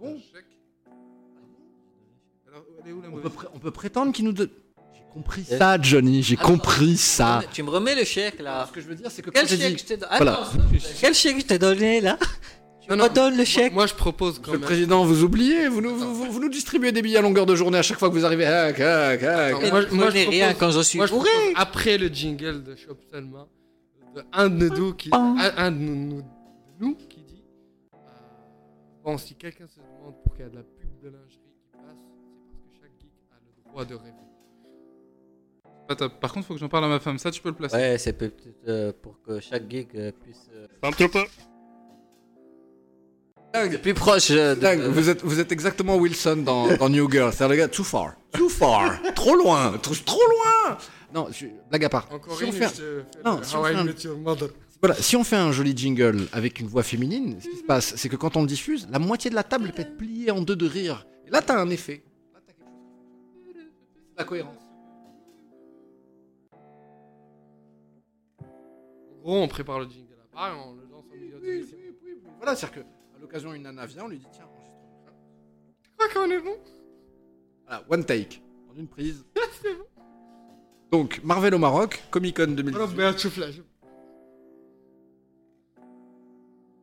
Bon. Chèque. Alors, elle est où la On peut, on prétendre qu'il nous donne. J'ai compris Euh, ça, Johnny. J'ai attends, compris ça. Tu me remets le chèque là Ce que je veux dire, c'est que Quel j'ai chèque dit- je t'ai donné Voilà. Attends, Quel chèque je t'ai donné là Tu Non, me non, redonnes le moi- chèque Moi, je propose quand Monsieur le même. Président, vous oubliez, vous nous, vous, vous nous distribuez des billets à longueur de journée à chaque fois que vous arrivez. Attends, Et moi, je- moi, je prenez rien propose- quand je suis Moi, je bourré propose après le jingle de Shop Selma, de un de nous qui, un, un de nous, de nous qui dit Bon, si quelqu'un se demande pourquoi il y a de la pub de lingerie qui passe, c'est parce que chaque geek a le droit de rêver. Par contre, faut que j'en parle à ma femme. Ça, tu peux le placer. Ouais, c'est peut-être euh, pour que chaque geek euh, puisse. euh, Un petit peu. plus proche euh, de. Dingue, vous êtes, vous êtes exactement Wilson dans, dans New Girl. C'est-à-dire, le gars, too far. Too far. trop loin. Trop, trop loin. Non, je- blague à part. Encore Si on une, fait un- je te fais Non, si on fait I un- Met Your Mother. Voilà, si on fait un joli jingle avec une voix féminine, ce qui se passe, c'est que quand on le diffuse, la moitié de la table peut être pliée en deux de rire. Et là, t'as un effet. Là, t'as quelque chose. C'est la cohérence. En gros, on prépare le jingle à part et on le lance au milieu de l'émission. Voilà, c'est-à-dire qu'à l'occasion, une nana vient, on lui dit tiens, enregistre. Crois qu'on est bon? Voilà, one take, en une prise. Donc, Marvel au Maroc, Comic Con Alors, 2018.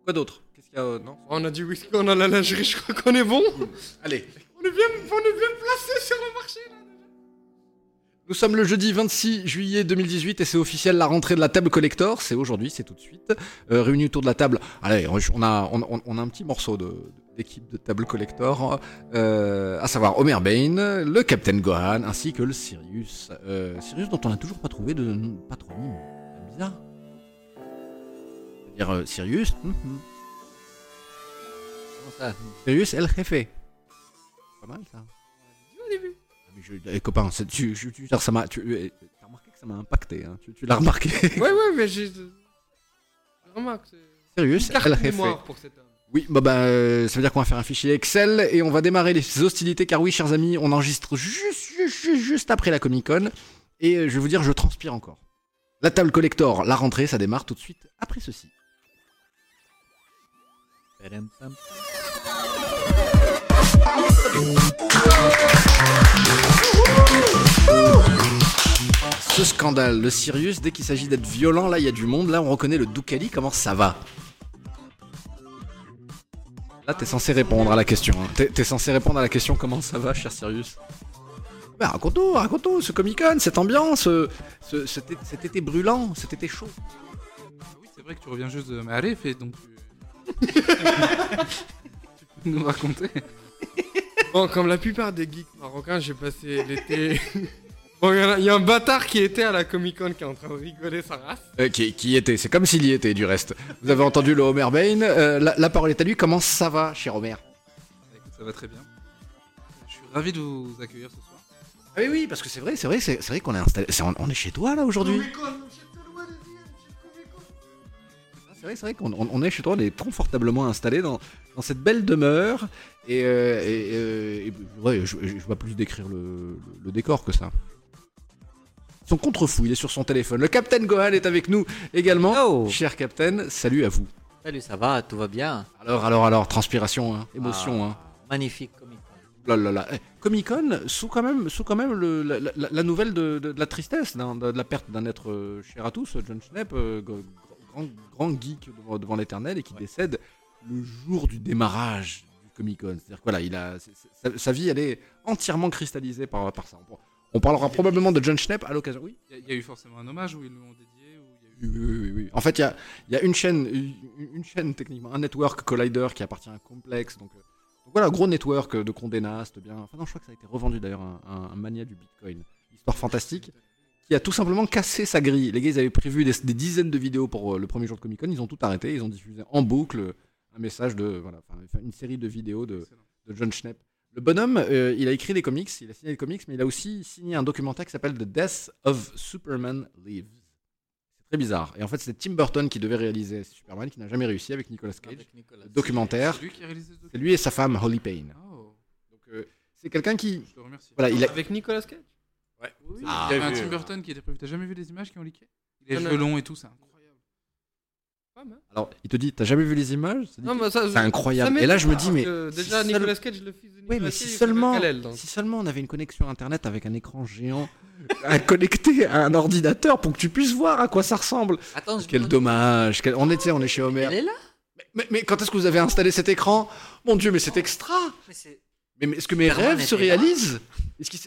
Quoi d'autre? Qu'est-ce qu'il y a euh, Non? On a dit whisky, on a la lingerie, je crois qu'on est bon. Allez. On est bien, on est bien placé sur le marché là. Nous sommes le jeudi 26 juillet 2018 et c'est officiel la rentrée de la table collector. C'est aujourd'hui, c'est tout de suite. Euh, réunis autour de la table. Allez, on a, on, a un petit morceau de d'équipe de table collector, euh, à savoir Homer Bain, le Captain Gohan ainsi que le Sirius. Euh, Sirius dont on n'a toujours pas trouvé de patronyme. C'est bizarre. C'est-à-dire euh, Sirius. hum. Comment ça Sirius El Jefe. Pas mal ça. Ah, mais je- eh, copain, c'est- tu, tu, tu- ça m'a, tu, eh, t'as remarqué que ça m'a impacté, hein, tu, tu l'as remarqué. Ouais, ouais, mais j'ai. Je remarque. Sirius, El Jefe. pour cet homme. Oui, bah, bah euh, ça veut dire qu'on va faire un fichier Excel et on va démarrer les hostilités car oui, chers amis, on enregistre juste, juste, juste, juste après la Comic Con et euh, je vais vous dire, je transpire encore. La table collector, la rentrée, ça démarre tout de suite après ceci. Ce scandale, le Sirius, dès qu'il s'agit d'être violent, là il y a du monde, là on reconnaît le Doukali, comment ça va? Là t'es censé répondre à la question, hein. t'es, censé répondre à la question comment ça va cher Sirius? Bah, raconte-nous, raconte-nous, ce Comic Con, cette ambiance, ce- ce- cet, été, cet été brûlant, cet été chaud. Oui, c'est vrai que tu reviens juste de Marif et donc tu... tu peux nous raconter. Bon, comme la plupart des geeks marocains, j'ai passé l'été. bon, il y, en a- il y a un bâtard qui était à la Comic Con qui est en train de rigoler sa race. Euh, qui, qui y était, c'est comme s'il y était du reste. Vous avez entendu le Homer Bain, euh, la, la parole est à lui, comment ça va cher Homer? Bah, écoute, ça va très bien. Je suis ravi de vous accueillir ce soir. Ah oui oui, parce que c'est vrai, c'est vrai, c'est, c'est vrai qu'on est installé, c'est- on, on est chez toi là aujourd'hui c'est vrai qu'on on- on est chez toi, on est confortablement installé dans, dans cette belle demeure. Et, euh, et, euh, et, ouais, je, je, je vois plus décrire le, le- le décor que ça. Son contrefou, il est sur son téléphone. Le Captain Gohan est avec nous également. Oh. Cher Captain, salut à vous. Salut, ça va, tout va bien? Alors, alors, alors, transpiration, hein, émotion. Hein. Ah, Magnifique Comic Con. Là, là, là. Eh, Comic Con sous quand même, sous quand même le- la, la- la nouvelle de, de- de la tristesse, de, la perte d'un être euh, cher à tous, John Schnepp, euh, grand, grand geek devant, devant l'éternel et qui décède le jour du démarrage du Comic Con. C'est-à-dire que voilà, il a, sa, sa vie, elle est entièrement cristallisée par, par ça. On, on parlera probablement de John Schnepp à l'occasion. Oui. Il y, a- il y a eu forcément un hommage où ils l'ont dédié. Où il y a eu... Oui, oui, oui. En fait, il y a, il y a une chaîne, une, une chaîne techniquement, un network Collider qui appartient à Complex. Donc, euh, donc voilà, gros network de Condé Nast, bien. Enfin non, je crois que ça a été revendu d'ailleurs à un, un mania du Bitcoin. Histoire fantastique. Qui a tout simplement cassé sa grille. Les gars, ils avaient prévu des, des dizaines de vidéos pour euh, le premier jour de Comic Con. Ils ont tout arrêté. Ils ont diffusé en boucle un message de, voilà, une série de vidéos de, de John Schnepp. Le bonhomme, euh, il a écrit des comics, il a signé des comics, mais il a aussi signé un documentaire qui s'appelle The Death of Superman Lives. C'est très bizarre. Et en fait, c'est Tim Burton qui devait réaliser Superman, qui n'a jamais réussi avec Nicolas Cage. Avec Nicolas. Le documentaire, C'est lui qui a réalisé ce lui et sa femme Holly Payne. Oh, Donc, euh, c'est quelqu'un qui. je te remercie. Voilà, il a. Avec Nicolas Cage Oui, Ah, il y avait un Tim. Burton qui était prévu. T'as jamais vu les images qui ont leaké? Les cheveux longs et tout, c'est incroyable. Pas mal. Alors, il te dit, t'as jamais vu les images? Ça dit, Non, mais ça, C'est incroyable. Et là, je me dis, mais. que si Déjà, seul- Nicolas Cage, le fils de Nicolas Oui, mais si seulement, donc. si seulement on avait une connexion internet avec un écran géant à connecter à un ordinateur pour que tu puisses voir à quoi ça ressemble. Attends, je Quel dommage. quel- On était, on est chez Homer. Elle est là? Mais, mais- mais quand est-ce que vous avez installé cet écran? Mon Dieu, mais c'est extra. Mais c'est- Mais, mais est-ce que mes rêves se réalisent?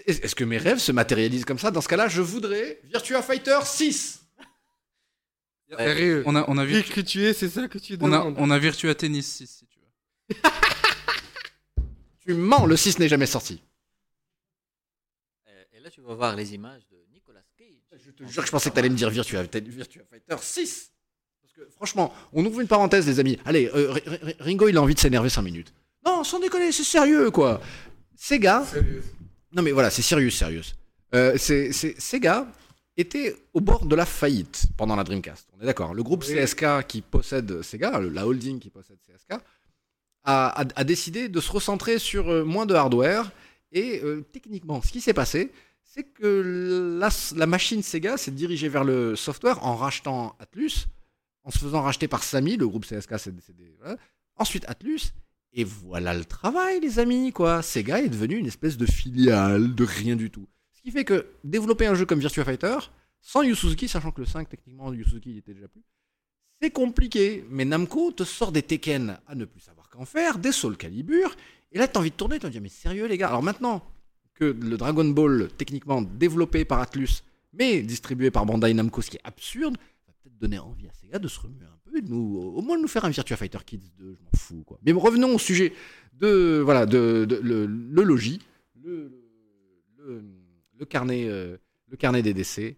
Est-ce que mes rêves se matérialisent comme ça? Dans ce cas-là, je voudrais Virtua Fighter 6. Sérieux. On a, on a, Vu virtu- que tu es, c'est ça que tu on a, demandes. on a Virtua Tennis 6 si tu veux. Tu mens, le 6 n'est jamais sorti. Euh, Et là, tu vas voir les images de Nicolas Cage. Je te jure que je pensais que t'allais me dire Virtua, Virtua Fighter 6. Parce que franchement, on ouvre une parenthèse, les amis. Allez, euh, R- R- Ringo, il a envie de s'énerver 5 minutes. Non, sans déconner, c'est sérieux, quoi. Sega, Sérieux. Non mais voilà, c'est sérieux, sérieux. Euh, c'est, Sega était au bord de la faillite pendant la Dreamcast. On est d'accord. Le groupe Oui. CSK qui possède Sega, la holding qui possède CSK, a, a- a décidé de se recentrer sur euh, moins de hardware. Et euh, techniquement, ce qui s'est passé, c'est que la, la machine Sega s'est dirigée vers le software en rachetant Atlus, en se faisant racheter par Samy, le groupe CSK, c'est, voilà. ensuite Atlus, et voilà le travail, les amis, quoi. Sega est devenu une espèce de filiale de rien du tout. Ce qui fait que développer un jeu comme Virtua Fighter, sans Yu Suzuki, sachant que le 5, techniquement, Yu Suzuki il était déjà plus, c'est compliqué. Mais Namco te sort des Tekken à ne plus savoir qu'en faire, des Soul Calibur, et là, t'as envie de tourner, t'as envie de dire, mais sérieux, les gars. Alors maintenant que le Dragon Ball, techniquement développé par Atlus, mais distribué par Bandai Namco, ce qui est absurde, donner envie à Sega de se remuer un peu et au moins de nous faire un Virtua Fighter Kids 2, je m'en fous, quoi. Mais revenons au sujet de, voilà, de, le, le logis, le carnet, euh, le carnet des décès,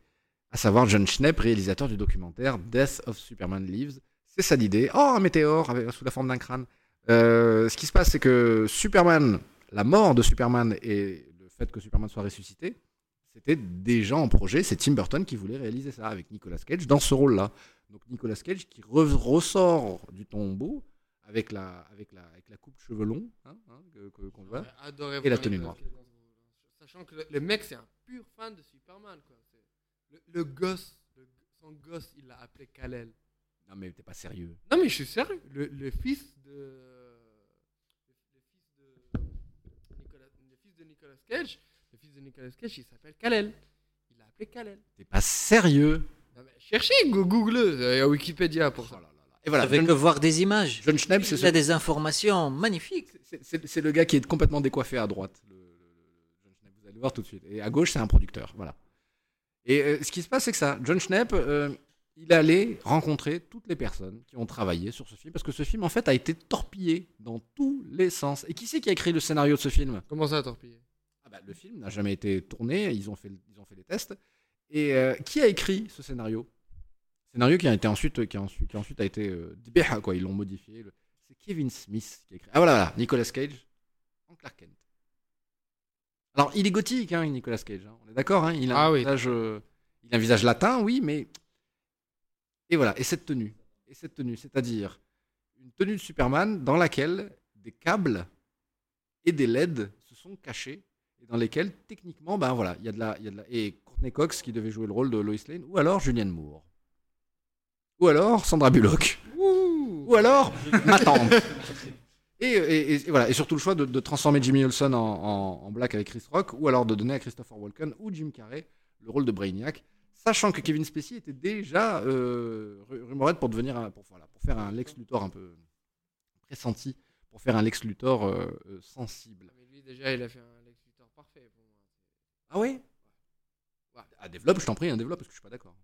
à savoir John Schnepp, réalisateur du documentaire Death of Superman Lives. C'est ça l'idée. Oh, un météore avec, sous la forme d'un crâne. Euh, ce qui se passe, c'est que Superman, la mort de Superman et le fait que Superman soit ressuscité, c'était déjà en projet. C'est Tim Burton qui voulait réaliser ça avec Nicolas Cage dans ce rôle-là. Donc Nicolas Cage qui re- ressort du tombeau avec la, avec la, avec la coupe cheveux longs hein, hein, qu'on voit. Et la tenue noire. Sachant que le, le mec, c'est un pur fan de Superman. Quoi. Le, le gosse, le- son gosse, il l'a appelé Kal-El. Non mais t'es pas sérieux. Non, mais je suis sérieux. Le, le fils de. Le fils de. Nicolas, le fils de Nicolas Cage, le fils de Nicolas Cage, il s'appelle Kal-El. Il l'a appelé Kal-El. T'es pas sérieux. Non, mais cherchez, go- google, il y a Wikipédia pour Oh ça. là là là. Et voilà, Avec John, voir des images. John Schnepp, c'est Il ce- a des informations magnifiques. c'est- c'est- c'est le gars qui est complètement décoiffé à droite. le- le- le- John Schnepp, vous allez voir tout de suite. Et à gauche, c'est un producteur. Voilà. Et euh, ce qui se passe, c'est que ça, John Schnepp, euh, il allait rencontrer toutes les personnes qui ont travaillé sur ce film, parce que ce film, en fait, a été torpillé dans tous les sens. Et qui c'est qui a écrit le scénario de ce film? Comment ça, torpillé? Ah bah, Le film n'a jamais été tourné, ils ont fait, ils ont fait les tests. Et euh, qui a écrit ce scénario? Scénario qui a été ensuite, qui a ensuite, qui a ensuite a été euh, quoi. Ils l'ont modifié. Le- C'est Kevin Smith qui a écrit. Ah voilà, voilà, Nicolas Cage en Clark Kent. Alors il est gothique, hein, Nicolas Cage. hein. On est d'accord, hein, il a Ah un oui. visage, euh, il a un visage latin, oui, mais et voilà. Et cette tenue, et cette tenue, c'est-à-dire une tenue de Superman dans laquelle des câbles et des LED se sont cachés et dans lesquels techniquement ben voilà il y a de la il y a de la et Courtney Cox qui devait jouer le rôle de Lois Lane ou alors Julianne Moore. Ou alors Sandra Bullock. Ou alors ma tante. Et, et- et voilà et surtout le choix de, de transformer Jimmy Olsen en, en- en black avec Chris Rock ou alors de donner à Christopher Walken ou Jim Carrey le rôle de Brainiac sachant que Kevin Spacey était déjà euh, rumoré pour devenir un- pour, voilà, pour faire un Lex Luthor un peu pressenti pour faire un Lex Luthor euh, euh, sensible. Mais lui, déjà, il a fait un Lex Luthor parfait pour moi. Ah oui? Ah, développe, je t'en prie, un développe, parce que je suis pas d'accord.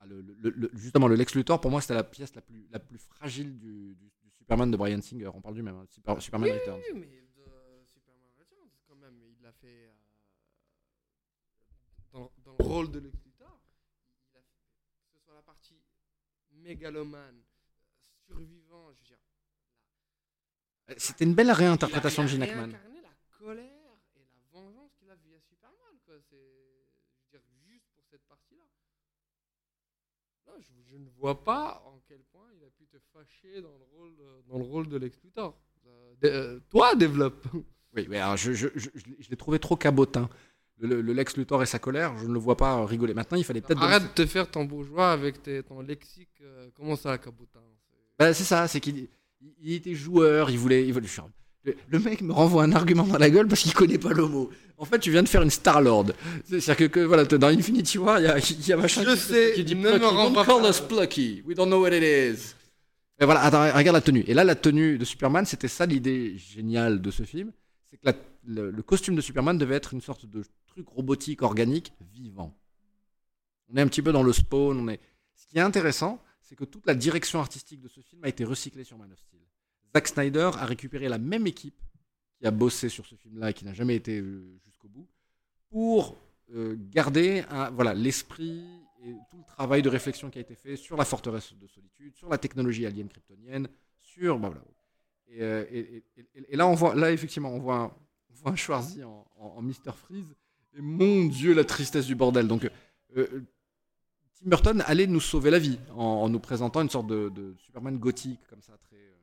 Ah, le- le- le- justement, le Lex Luthor, pour moi, c'était la pièce la plus, la plus fragile du, du- du Superman de Brian Singer. On parle du même, hein, Super- Superman Returns. Oui, mais de Superman Returns, quand même, il l'a fait euh, dans, dans le rôle de Lex Luthor. Il a fait, que ce soit la partie mégalomane, survivant, je veux dire. Euh, C'était une belle réinterprétation il de a, Gene il a Hackman. réincarné la colère et la vengeance qu'il a via Superman, quoi. C'est, je veux dire, juste pour cette partie-là. Non, je, ne vois pas en quel point il a pu te fâcher dans le rôle, de- dans le rôle de Lex Luthor. Euh, euh, toi, développe. Oui, oui, alors je, je, je, je l'ai- trouvé trop cabotin. Le le, le Lex Luthor et sa colère, je ne le vois pas rigoler. Maintenant, il fallait peut-être. Arrête de te faire ton bourgeois avec tes- ton lexique. euh, comment ça, Cabotin? Bah, c'est ça, c'est qu'il il- il était joueur, il voulait. Il voulait... Le, mec me renvoie un argument dans la gueule parce qu'il connaît pas le mot. En fait, tu viens de faire une Star-Lord. C'est-à-dire que, que, voilà, dans Infinity War, il y a, y a machin Je qui, sais, qui dit ne Plucky. me renvoie Don't call pas. us Plucky, we don't know what it is. Et voilà, attends, regarde la tenue. Et là, la tenue de Superman, c'était ça l'idée géniale de ce film. C'est que la- le, le costume de Superman devait être une sorte de truc robotique, organique, vivant. On est un petit peu dans le spawn. On est... Ce qui est intéressant, c'est que toute la direction artistique de ce film a été recyclée sur Man of Steel. Zack Snyder a récupéré la même équipe qui a bossé sur ce film-là et qui n'a jamais été euh, jusqu'au bout pour euh, garder voilà l'esprit et tout le travail de réflexion qui a été fait sur la forteresse de solitude, sur la technologie alien kryptonienne, sur bah, euh, et- là on voit là effectivement on voit un, on Schwarzy en, en, Mr Freeze et mon Dieu la tristesse du bordel. Donc Tim Burton allait nous sauver la vie en, en nous présentant une sorte de, de Superman gothique comme ça très euh,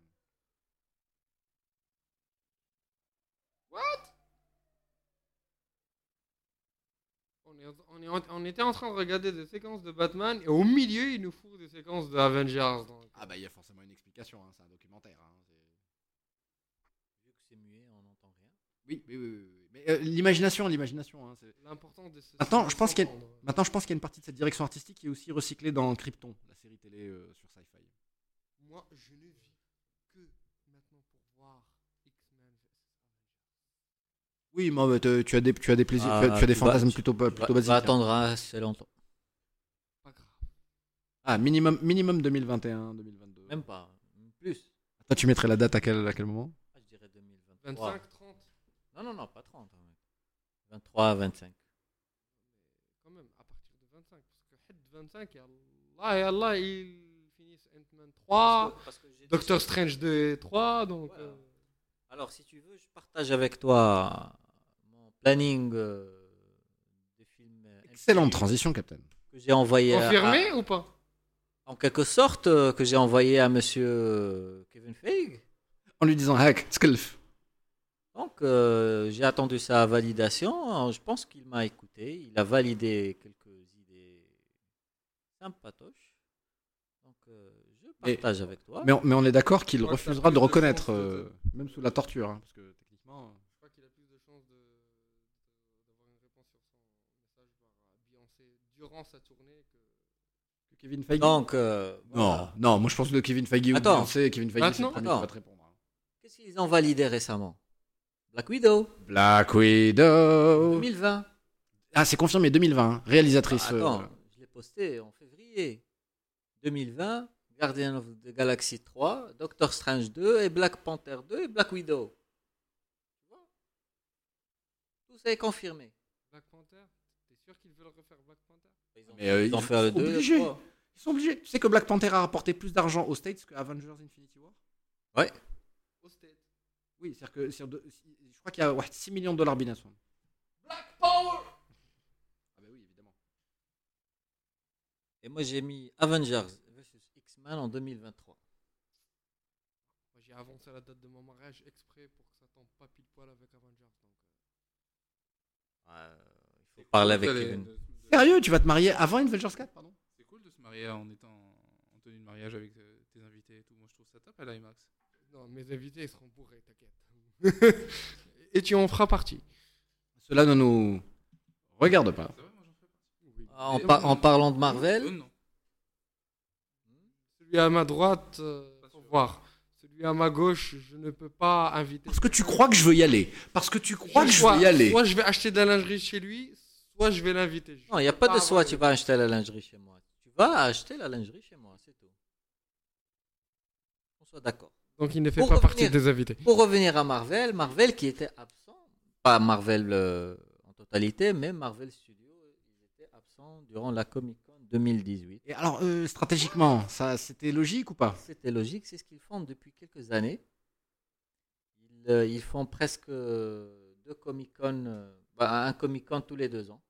on, est, on, est en- on était en train de regarder des séquences de Batman et au milieu, il nous fout des séquences de Avengers. donc. Ah bah il y a forcément une explication, hein, c'est un documentaire. hein, Vu que c'est muet, on n'entend rien. oui, oui, oui, oui, oui. Mais euh, l'imagination, l'imagination. hein, c'est- L'important de ce Maintenant, je pense qu'il y a-. Maintenant, je pense qu'il y a une partie de cette direction artistique qui est aussi recyclée dans Krypton, la série télé euh, sur Sci-Fi. Moi, je ne vis que maintenant pour voir X-Men versus Oui, mais euh, tu as des, tu as des plaisirs, Ah, tu as, tu as des fantasmes plutôt, Va, plutôt va basiques. hein. attendre assez longtemps. Pas grave. Ah, minimum, minimum 2021, 2022. Même pas. Plus. Toi, tu mettrais la date à quel, à quel moment? Ah, je dirais 2023. 25, 30. Non, non, non, pas 30. hein. 23, 25. Quand même, à partir de 25. Parce que Head 25, ya Allah, ya Allah, ils finissent Ant-Man 3, Parce que j'ai Doctor Strange 2 et 3. Donc, Voilà. euh, Alors, si tu veux, je partage avec toi planning euh, des films Excellente transition, Captain. que j'ai envoyé à- ou pas? En quelque sorte euh, que j'ai envoyé à monsieur euh, Kevin Feige. En lui disant hack, skulf. Donc, euh, j'ai attendu sa validation. Je pense qu'il m'a écouté. Il a validé quelques idées sympatoches. Donc, euh, je partage avec toi. Mais on, mais on est d'accord qu'il refusera de reconnaître, euh, même sous la torture, hein, parce que techniquement. Je crois qu'il a plus de chances de- de- d'avoir une réponse sur son message par Sa tournée que. que Kevin Feige. Donc, euh, non, voilà. non, moi je pense que Kevin Feige ou Attends. Beyoncé, Kevin Feige, c'est le premier qui va te répondre. hein. qu'est-ce qu'ils ont validé récemment? Black Widow, Black Widow. 2020. Ah, c'est confirmé 2020. Réalisatrice. Ah, attends, euh, je l'ai posté en février 2020. Guardian of the Galaxy 3, Doctor Strange 2 et Black Panther 2 et Black Widow. Tout ça est confirmé. Black Panther T'es sûr qu'ils veulent refaire Black Panther Ils ont, Mais, euh, ils sont 2 obligés. le 3. Ils sont obligés. Tu sais que Black Panther a rapporté plus d'argent aux States que Avengers Infinity War Au State. Oui, c'est-à-dire que je crois qu'il y a ouais, 6 millions de dollars business. one. Black Power Ah, bah oui, évidemment. Et moi j'ai mis Avengers vs X-Men en 2023. Moi, J'ai avancé la date de mon mariage exprès pour que ça tombe pas pile poil avec Avengers. Donc, euh, Euh, il faut parler avec Kevin. de- Sérieux, tu vas te marier avant Avengers 4, pardon C'est cool de se marier en étant en tenue de mariage avec euh, tes invités et tout. Moi, je trouve ça top à l'IMAX. Non, mes invités ils seront bourrés, t'inquiète. Et tu en feras partie. Cela ne nous regarde pas. Ça va, moi, j'en fais partie. Oui. En, par- en parlant de Marvel, Euh, non. Celui à ma droite, euh, faut voir. Celui à ma gauche, je ne peux pas inviter. Parce que tu crois que je veux y aller. Parce que tu crois que je veux y aller. Soit je vais acheter de la lingerie chez lui, soit je vais l'inviter. Non, il n'y a pas de soit tu vas acheter la lingerie chez moi. Tu vas acheter la lingerie chez moi, c'est tout. On soit d'accord. Donc il ne fait Pour pas revenir. partie des invités. Pour revenir à Marvel, Marvel qui était absent, pas Marvel euh, en totalité, mais Marvel Studios, ils étaient absents durant la Comic Con 2018. Et alors, euh, stratégiquement, ça, c'était logique ou pas? C'était logique, c'est ce qu'ils font depuis quelques années. Ils, euh, ils font presque euh, deux Comic Con, bah, un Comic Con tous les deux ans.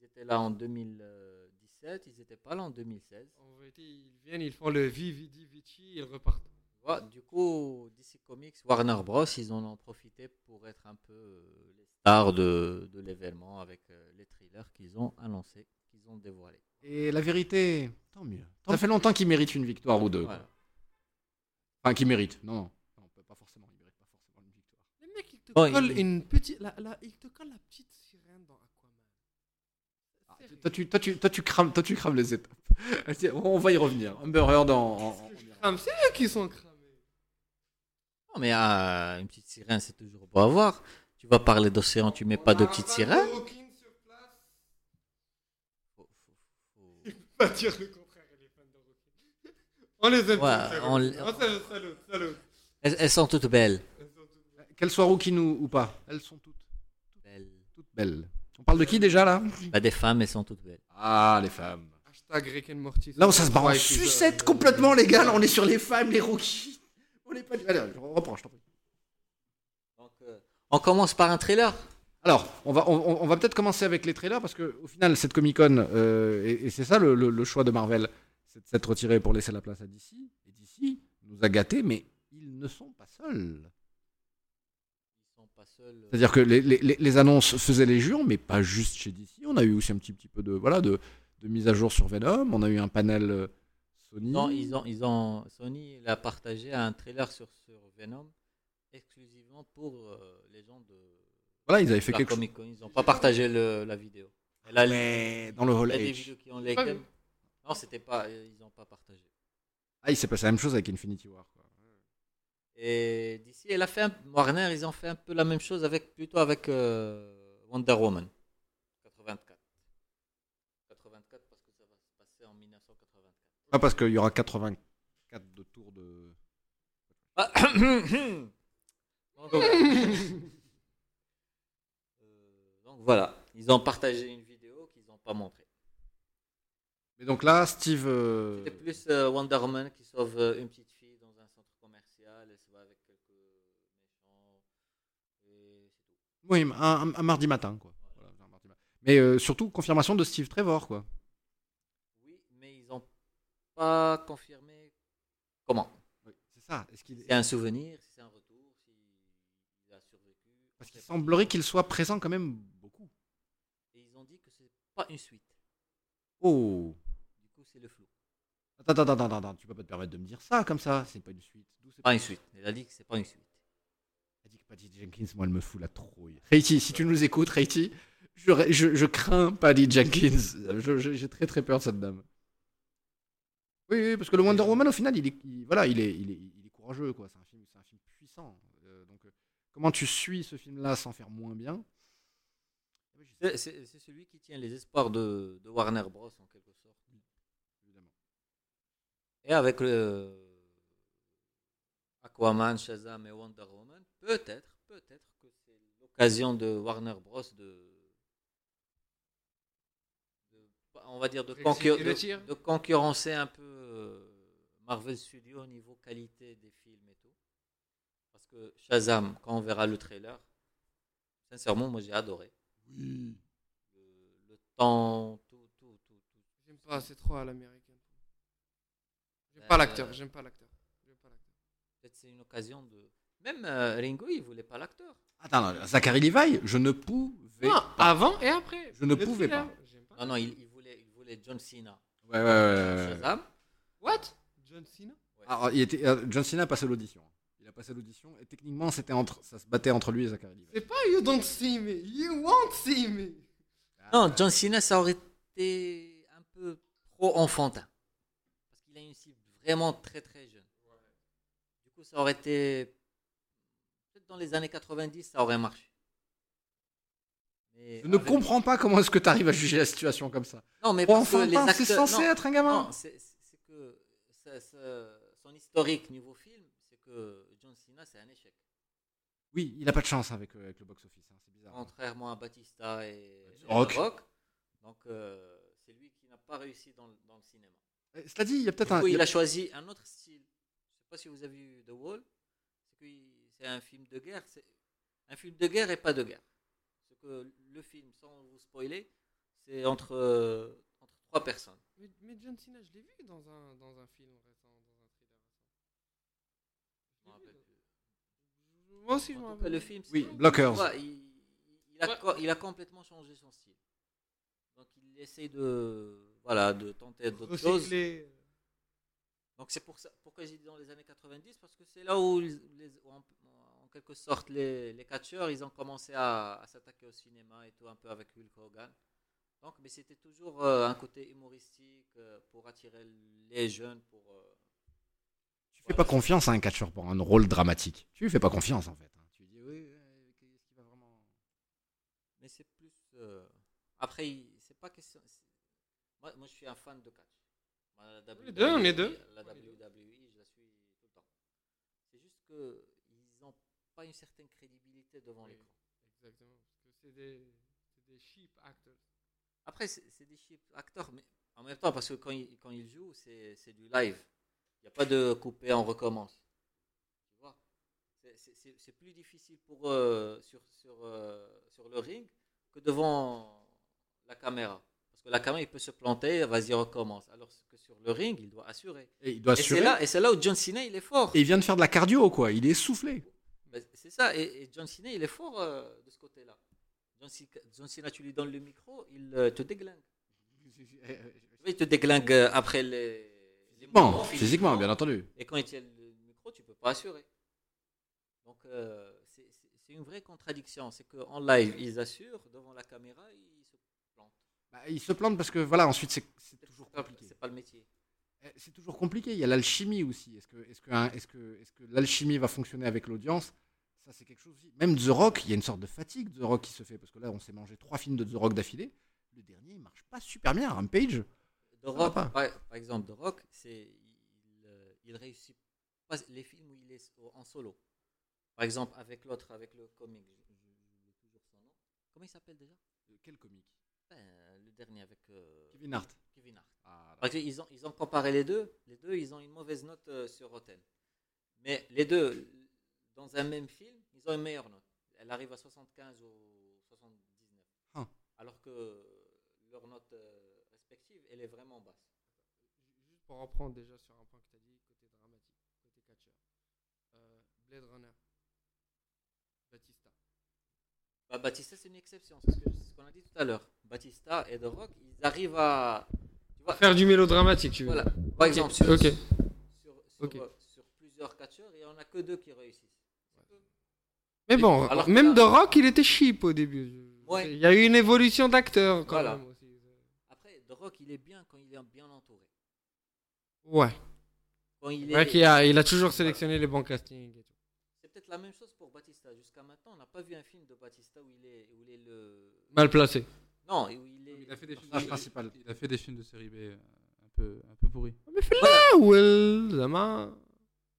Ils étaient là en 2017, ils n'étaient pas là en 2016. En vérité, ils viennent, ils font le Vividi Vici, ils repartent. Du coup, DC Comics, Warner Bros, ils en ont profité pour être un peu euh, les stars de, de l'événement avec euh, les trailers qu'ils ont annoncés, qu'ils ont dévoilés. Et la vérité, tant mieux. Ça fait longtemps qu'il mérite une victoire ou deux. Voilà. Enfin, qu'il mérite. Non, non. pas forcément une victoire. Les mecs, ils te Bon, collent il- une petite. La, la- ils te collent la petite sirène dans Aquaman. Ah, toi, tu, toi, tu, toi, tu crames, toi, tu crames les étapes. On va y revenir. Amber Heard en. C'est eux qui sont cramés. Non, mais euh, une petite sirène, c'est toujours beau à voir. Tu vas parler d'océan, tu mets pas de petite sirène. Il pas dire le contraire, il est fan de Rocky. On les aime Ouais, tous, on Oh, salut, salut, salut. Elles, elles sont toutes belles. Toutes- Qu'elles soient rookies ou, ou pas, elles sont toutes, Belles. toutes belles. On parle de qui déjà là? Bah, des femmes, elles sont toutes belles. Ah, les femmes. Hashtag Rick and Morty. Là, on ça se barre en sucette complètement, les gars. Là, on est sur les femmes, les rookies. On est pas. du- Allez, je reprends, je t'en prie. Donc, euh, on commence par un trailer. Alors, on va, on, on va peut-être commencer avec les trailers parce que au final, cette Comic Con, euh, et, et c'est ça le, le- le choix de Marvel, c'est de s'être retiré pour laisser la place à DC. Et DC nous a gâtés, mais ils ne sont pas seuls. Ils sont pas seuls. euh, C'est-à-dire que les, les- les- les annonces faisaient légion, mais pas juste chez DC. On a eu aussi un petit, petit peu de, voilà, de, de mise à jour sur Venom. On a eu un panel euh, Sony. Non, ils ont, ils ont, Sony il a partagé un trailer sur, sur Venom exclusivement pour euh, les gens de Voilà, ils avaient fait quelque chose. Comic Con. Ils n'ont pas partagé le- la vidéo. Mais dans le Hall il y a des H. vidéos qui ont vu. Non, c'était pas, euh, ils n'ont pas partagé. Ah, il s'est passé la même chose avec Infinity War. Et d'ici, elle a fait un- Warner, ils ont fait un peu la même chose avec plutôt avec euh, Wonder Woman 84. 84 parce que ça va se passer en 1984. Pas parce qu'il y aura 84 de tours de. Ah, donc, voilà. Euh, donc voilà, ils ont partagé une vidéo qu'ils n'ont pas montrée. Mais donc là, Steve. euh, C'était plus euh, Wonder Woman qui sauve une petite fille dans un centre commercial, elle se va avec quelques méchants, et c'est tout. Oui, un, un- un mardi matin, quoi. Voilà, un mardi matin. Mais euh, surtout, confirmation de Steve Trevor, quoi. Oui, mais ils n'ont pas confirmé comment. Oui, c'est ça. Est-ce qu'il... C'est un souvenir, si c'est un retour, s'il a survécu. Parce qu'il pas. semblerait qu'il soit présent quand même beaucoup. Et ils ont dit que c'est pas une suite. Oh Du coup, c'est le flou. Attends, attends, attends, attends, tu peux pas te permettre de me dire ça comme ça. C'est pas une suite. C'est Pas une suite. Elle a dit que c'est pas une suite. Patty Jenkins, moi, elle me fout la trouille. Haiti, si tu nous écoutes, Haiti, je, je, je crains Patty Jenkins. Je- je- J'ai très très peur de cette dame. Oui, oui, parce que le Wonder Woman, au final, il est, il- voilà, il est, il est, il est courageux, quoi. C'est un film, c'est un film puissant. Euh, donc, euh, comment tu suis ce film-là sans faire moins bien? C'est- celui qui tient les espoirs de, de Warner Bros. en quelque sorte. Évidemment. Et avec le Aquaman, Shazam et Wonder Woman, peut-être, peut-être que c'est l'occasion de Warner Bros. de, de- on va dire de, concur- de- concurrencer un peu euh, Marvel Studios au niveau qualité des films et tout. Parce que Shazam, quand on verra le trailer, sincèrement, moi j'ai adoré. Oui. Le, le temps, tout, tout, tout, tout. J'aime pas, c'est trop à l'américaine. J'aime Euh, pas l'acteur, j'aime pas l'acteur. C'est une occasion de. Même euh, Ringo, il voulait pas l'acteur. Attends, non, Zachary Levi, je ne pouvais Non, pas. avant et après. Je ne Le pouvais thriller, pas. Non, non, il, il voulait, il voulait John Cena. Ouais, ouais, ouais, ouais, ouais. Shazam. What? John Cena? Alors, il était, euh, John Cena a passé l'audition. Il a passé l'audition et techniquement, c'était entre, ça se battait entre lui et Zachary Levi. C'est pas You don't see me, you won't see me. Non, John Cena, ça aurait été un peu trop enfantin. Parce qu'il a une cible vraiment très très jeune. Coup, ça aurait été. Peut-être dans les années 90, ça aurait marché. Mais Je ne avec- comprends pas comment est-ce que tu arrives à juger la situation comme ça. Non, mais Pour parce que les acteurs. c'est censé non, être un gamin. Non, c'est que ça- ça- son historique niveau film, c'est que John Cena, c'est un échec. Oui, il a pas de chance avec, euh, avec le box-office. hein, c'est bizarre. Contrairement à Batista et, et Rock. Donc, euh, c'est lui qui n'a pas réussi dans, le- dans le cinéma. Euh, Cela dit, il y a peut-être un. il y il a- a choisi un autre style. Je sais pas si vous avez vu The Wall. C'est que c'est un film de guerre. C'est un film de guerre et pas de guerre. C'est que le film, sans vous spoiler, c'est entre, euh, entre trois personnes. Mais, mais John Cena, je l'ai vu dans un, dans un film récent, dans un thriller récent. me rappelle plus. Moi aussi, je En m'en rappelle. le film, Oui, c'est- Blockers. il, il a, Ouais. il a complètement changé son style. Donc il essaye de, voilà, de tenter d'autres choses. Donc c'est pour ça, pourquoi j'ai dit dans les années 90, parce que c'est là où, les- les- où en, en quelque sorte les, les catcheurs, ils ont commencé à, à s'attaquer au cinéma et tout, un peu avec Hulk Hogan. Donc, mais c'était toujours euh, un côté humoristique euh, pour attirer les jeunes, pour... euh, Tu fais pas confiance à un catcheur pour un rôle dramatique. Tu lui fais pas confiance en fait. hein. Tu lui dis oui, qu'est-ce qui va vraiment. Mais c'est plus. Après, c'est pas question. Moi, moi, je suis un fan de catch. La Les deux, est WWE, deux. La WWE, je la suis tout le temps. C'est juste que ils n'ont pas une certaine crédibilité devant Oui. l'écran. Exactement. Parce que c'est des, des cheap actors. Après, c'est des cheap acteurs, mais en même temps, parce que quand ils, quand ils jouent, c'est du live. Il n'y a pas de couper, on recommence. Tu vois? C'est plus difficile pour eux sur, sur, euh, sur le ring que devant la caméra. Que la caméra, il peut se planter, vas-y, recommence. Alors que sur le ring, il doit assurer. Et il doit Et c'est assurer. là, et c'est là où John Cena, il est fort. Et il vient de faire de la cardio quoi. Il est essoufflé. Ben, c'est ça, et, et John Cena, il est fort euh, de ce côté-là. John, Cena- John Cena, tu lui donnes le micro, il euh, te déglingue. Il te déglingue euh, après les. les Bon, physiquement, bien entendu. Et quand il tient le micro, tu peux pas assurer. Donc, euh, c'est une vraie contradiction. C'est qu'en live, ils assurent, devant la caméra, ils. Bah, il se plante parce que voilà, ensuite c'est toujours compliqué. C'est pas le métier. Eh, C'est toujours compliqué. Il y a l'alchimie aussi. Est-ce que, est-ce que, est-ce que, est-ce que l'alchimie va fonctionner avec l'audience? Ça, c'est quelque chose aussi. Même The Rock, il y a une sorte de fatigue de The Rock qui se fait parce que là, on s'est mangé trois films de The Rock d'affilée. Le dernier, il marche pas super bien. Rampage. The Rock, par, par exemple, The Rock, c'est il, euh, il réussit pas les films où il est en solo. Par exemple, avec l'autre, avec le comique, je- je- j'oublie toujours son nom. Comment il s'appelle déjà? Quel comique Ben, Le dernier avec euh, Kevin Hart. Kevin Hart. Ah, Parce qu'ils ont, ils ont comparé les deux. Les deux, ils ont une mauvaise note euh, sur Rotten. Mais les deux, dans un même film, ils ont une meilleure note. Elle arrive à 75 ou 79. Ah. Alors que leur note euh, respective, elle est vraiment basse. Juste pour reprendre déjà sur un point que tu as dit, côté dramatique, côté catcheur. Euh, Blade Runner. Batista. Bah, Batista, c'est une exception. C'est ce que- c'est ce qu'on a dit tout à l'heure. Batista et The Rock, ils arrivent à. Tu vois, Faire du mélodramatique, tu veux voilà. Par exemple, sur, Ok. sur, sur, Ok. euh, sur plusieurs catcheurs, il n'y en a que deux qui réussissent. Mais bon, Alors même là- The Rock, il était cheap au début. Ouais. Il y a eu une évolution d'acteur quand Voilà. même aussi. Après, The Rock, il est bien quand il est bien entouré. Ouais. Quand il est, vrai qu'il a, il a toujours sélectionné les bons castings. et tout. C'est peut-être la même chose pour Batista. Jusqu'à maintenant, on n'a pas vu un film de Batista où il est, où il est le. Mal placé. Non, où il est. Il a fait des films, de, principal. il a fait des films de série B euh, un peu, un peu pourris. Mais fais-le, Will, Zama.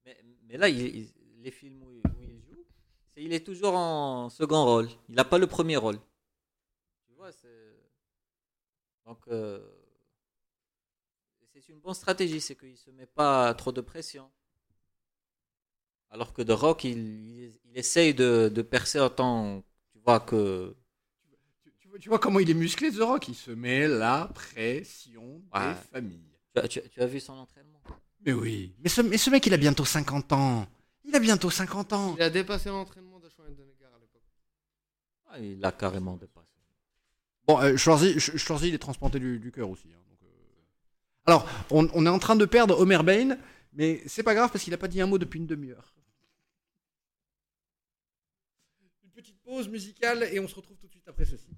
Mais, mais là, il- il- les films où, où il joue, c'est, il est toujours en second rôle. Il n'a pas le premier rôle. Tu vois, c'est. Donc. euh, C'est une bonne stratégie, c'est qu'il ne se met pas trop de pression. Alors que The Rock, il, essaye de, de percer autant, tu vois, que. Tu, tu vois, tu vois comment il est musclé, The Rock? Il se met la pression Ouais. des familles. Tu as, tu as- tu as vu son entraînement? Mais oui. Mais ce, mais ce mec, il a bientôt 50 ans. Il a bientôt 50 ans. Il a dépassé l'entraînement de Schwarzenegger à l'époque. Ah, Il a carrément dépassé. Bon, euh, Schwarzy, Sch- Schwarzy, il est transplanté du, du cœur aussi. hein, donc, euh. Alors, on, on est en train de perdre Homer Bain, mais c'est pas grave parce qu'il a pas dit un mot depuis une demi-heure. Une petite pause musicale et on se retrouve tout de suite après ceci.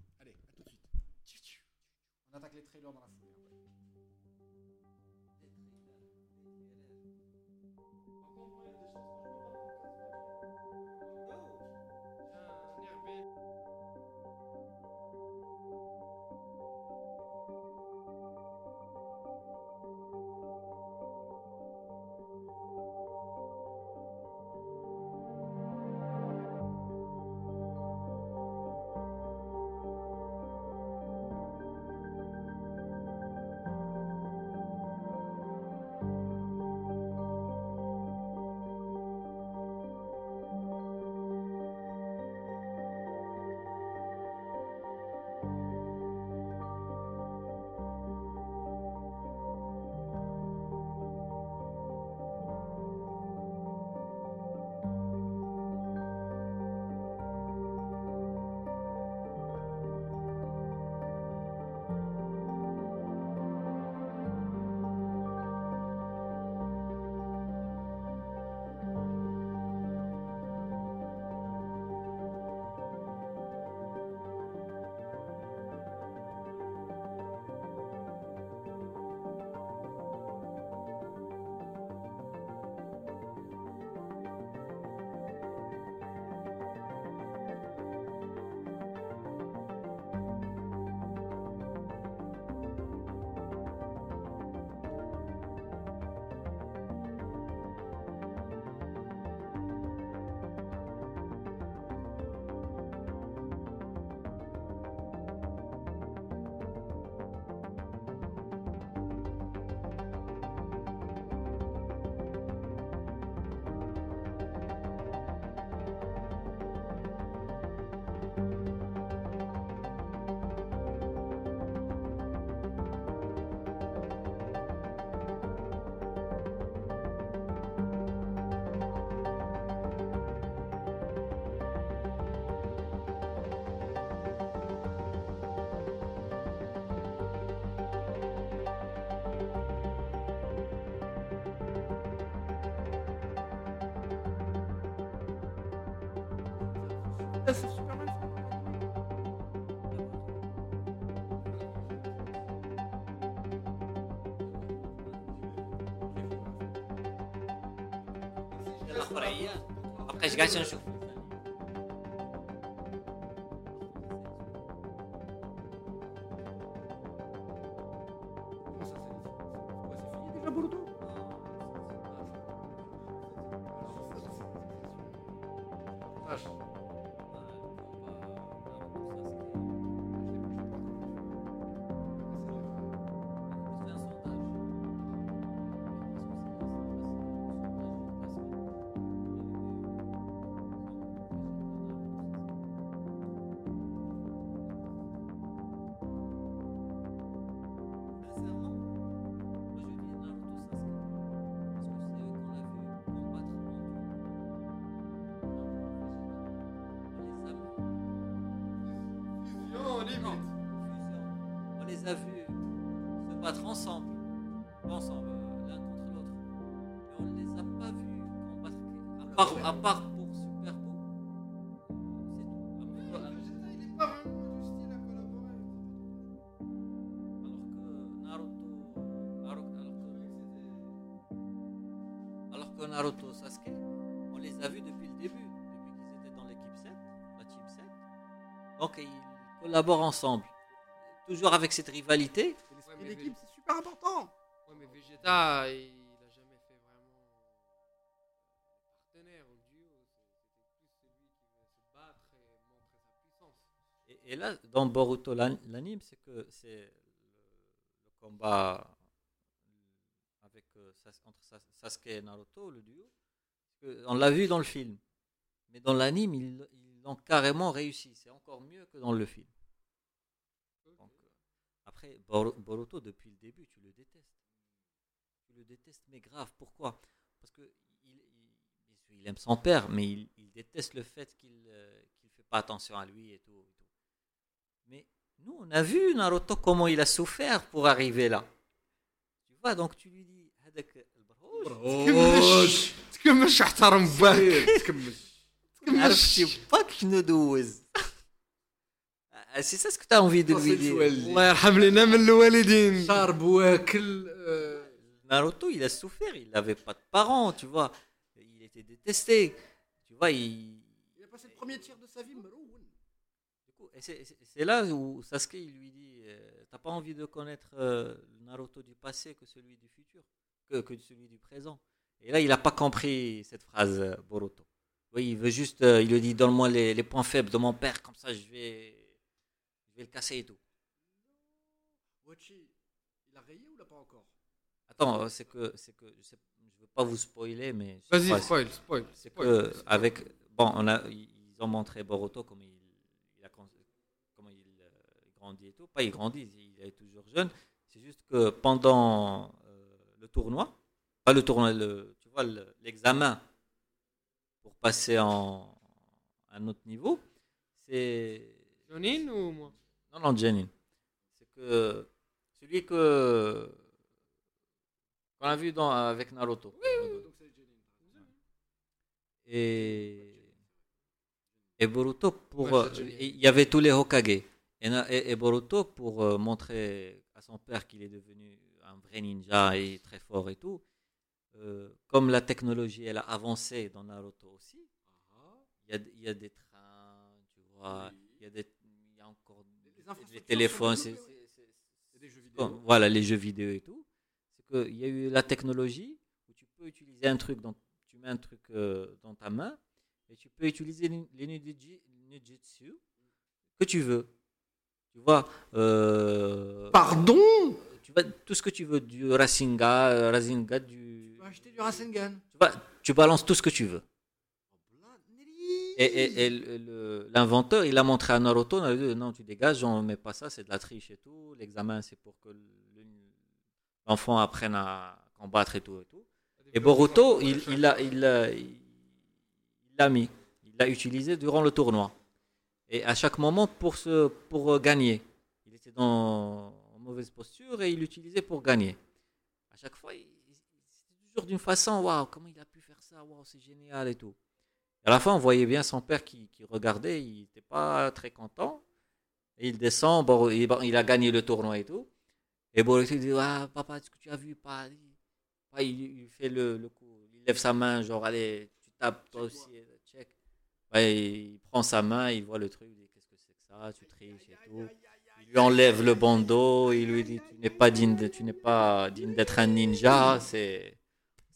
Eh, c'est Superman, ça. Après, je gagne part, à part pour Super Beau. C'est tout. À- Vegeta, il est pas vraiment du style à collaborer. Alors que Naruto. Alors, alors que, alors que Naruto Sasuke, on les a vus depuis le début, depuis qu'ils étaient dans l'équipe 7, la Team 7. Donc ils collaborent ensemble. Toujours avec cette rivalité. D'équipe, c'est super important. Ouais, mais Vegeta, il Et, là, dans Boruto, l'an- l'anime, c'est que c'est le, combat avec, euh, entre Sas- Sasuke et Naruto, le duo. On l'a vu dans le film. Mais dans l'anime, ils ils l'ont carrément réussi. C'est encore mieux que dans le film. Donc, euh, après, Boru- Boruto, depuis le début, tu le détestes. Tu le détestes, mais grave. Pourquoi? Parce que il, aime son père, mais il, il déteste le fait qu'il ne fait pas attention à lui et tout, et tout. Mais nous, on a vu Naruto comment il a souffert pour arriver là. Tu vois, donc tu lui dis, هذاك البرهوش تكملش احترم باك تكمل عرفتي باك شنو دوز Ah, C'est ça ce que tu as envie de lui dire. الله يرحم لنا من الوالدين شارب واكل آه، Naruto, il a souffert, il n'avait pas de parents, tu vois. Il était détesté. Tu vois, il. Il a passé le premier tir de sa vie, Maroun. du coup, et c'est- là où Sasuke il lui dit euh, T'as pas envie de connaître euh, le Naruto du passé que celui du futur, que, que celui du présent. Et là, il n'a pas compris cette phrase, euh, Boruto. Oui, il veut juste. euh, il lui dit Donne-moi les, les points faibles de mon père, comme ça je vais, je vais le casser et tout. Wachi, il a rayé ou l'a pas encore? Attends, euh, c'est que, c'est que je, je veux pas vous spoiler, mais Vas-y, spoil, spoil. c'est spoil, que spoil. avec bon, on a, ils ont montré Boruto comme il, il a con- comment il, euh, il grandit et tout. Pas il grandit, il est toujours jeune. C'est juste que pendant euh, le tournoi, pas le tournoi, le, tu vois le- l'examen pour passer en à un autre niveau, c'est Jonin ou moi? Non non Jenin, c'est que celui que qu'on a vu dans, avec Naruto. C'est Jenin. et, et Boruto pour Ouais, il y avait tous les Hokage et, Na- et- et Boruto pour euh, montrer à son père qu'il est devenu un vrai ninja et très fort et tout euh, comme la technologie elle a avancé dans Naruto aussi il y a, il y a des trains tu vois il y a y encore des téléphones c'est- des jeux vidéo. Bon, voilà, les jeux vidéo et tout, c'est qu'il y a eu la technologie où tu peux utiliser un truc, dans, tu mets un truc euh, dans ta main et tu peux utiliser les ninjutsu que tu veux. Tu vois, euh, Pardon? tu tout ce que tu veux, du Rasengan, euh, du, Tu vas acheter du Rasengan? tu, balances tout ce que tu veux. Et, l'inventeur, il a montré à Naruto, il a dit, non, tu dégages, on met pas ça, c'est de la triche et tout. L'examen, c'est pour que le- l'enfant apprenne à combattre et tout et tout. Et Boruto, il, il a, il, a- il l'a mis, il l'a utilisé durant le tournoi. Et à chaque moment pour, se, pour euh, gagner. Il était dans en mauvaise posture et il l'utilisait pour gagner. À chaque fois, c'était toujours d'une façon, waouh, comment il a pu faire ça, waouh, c'est génial et tout. À la fin, on voyait bien son père qui, qui regardait, il n'était pas très content. Et il descend, Boro- il, il a gagné le tournoi et tout. Et Boruto il dit Ah, papa, est-ce que tu as vu? Pas il, il fait le, le coup, il lève sa main, genre, allez, tu tapes toi aussi. Il prend sa main, il voit le truc, il dit Qu'est-ce que c'est que ça Tu triches et tout. Il lui enlève le bandeau, il lui dit Tu n'es pas digne tu n'es pas digne d'être un ninja, c'est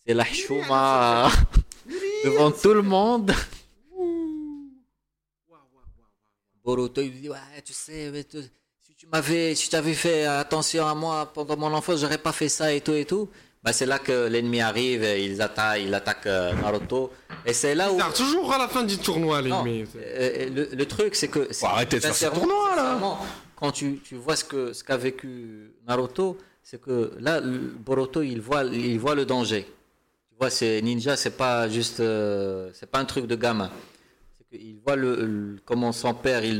c'est la chouma devant tout le monde. Boruto il lui dit ouais tu sais si tu m'avais si tu avais fait attention à moi pendant mon enfance j'aurais pas fait ça et tout et tout bah c'est là que l'ennemi arrive et ils attaquent il attaque euh, Naruto. Et c'est là où Ça toujours à la fin du tournoi, non, mais- euh, le, le truc c'est que c'est- arrêter de faire ce tournoi, là. quand tu, tu vois ce que ce qu'a vécu Naruto c'est que là le- Boruto il voit il voit le danger. Tu vois c'est ninja c'est pas juste euh, c'est pas un truc de gamin. C'est qu'il voit le, le- comment son père il,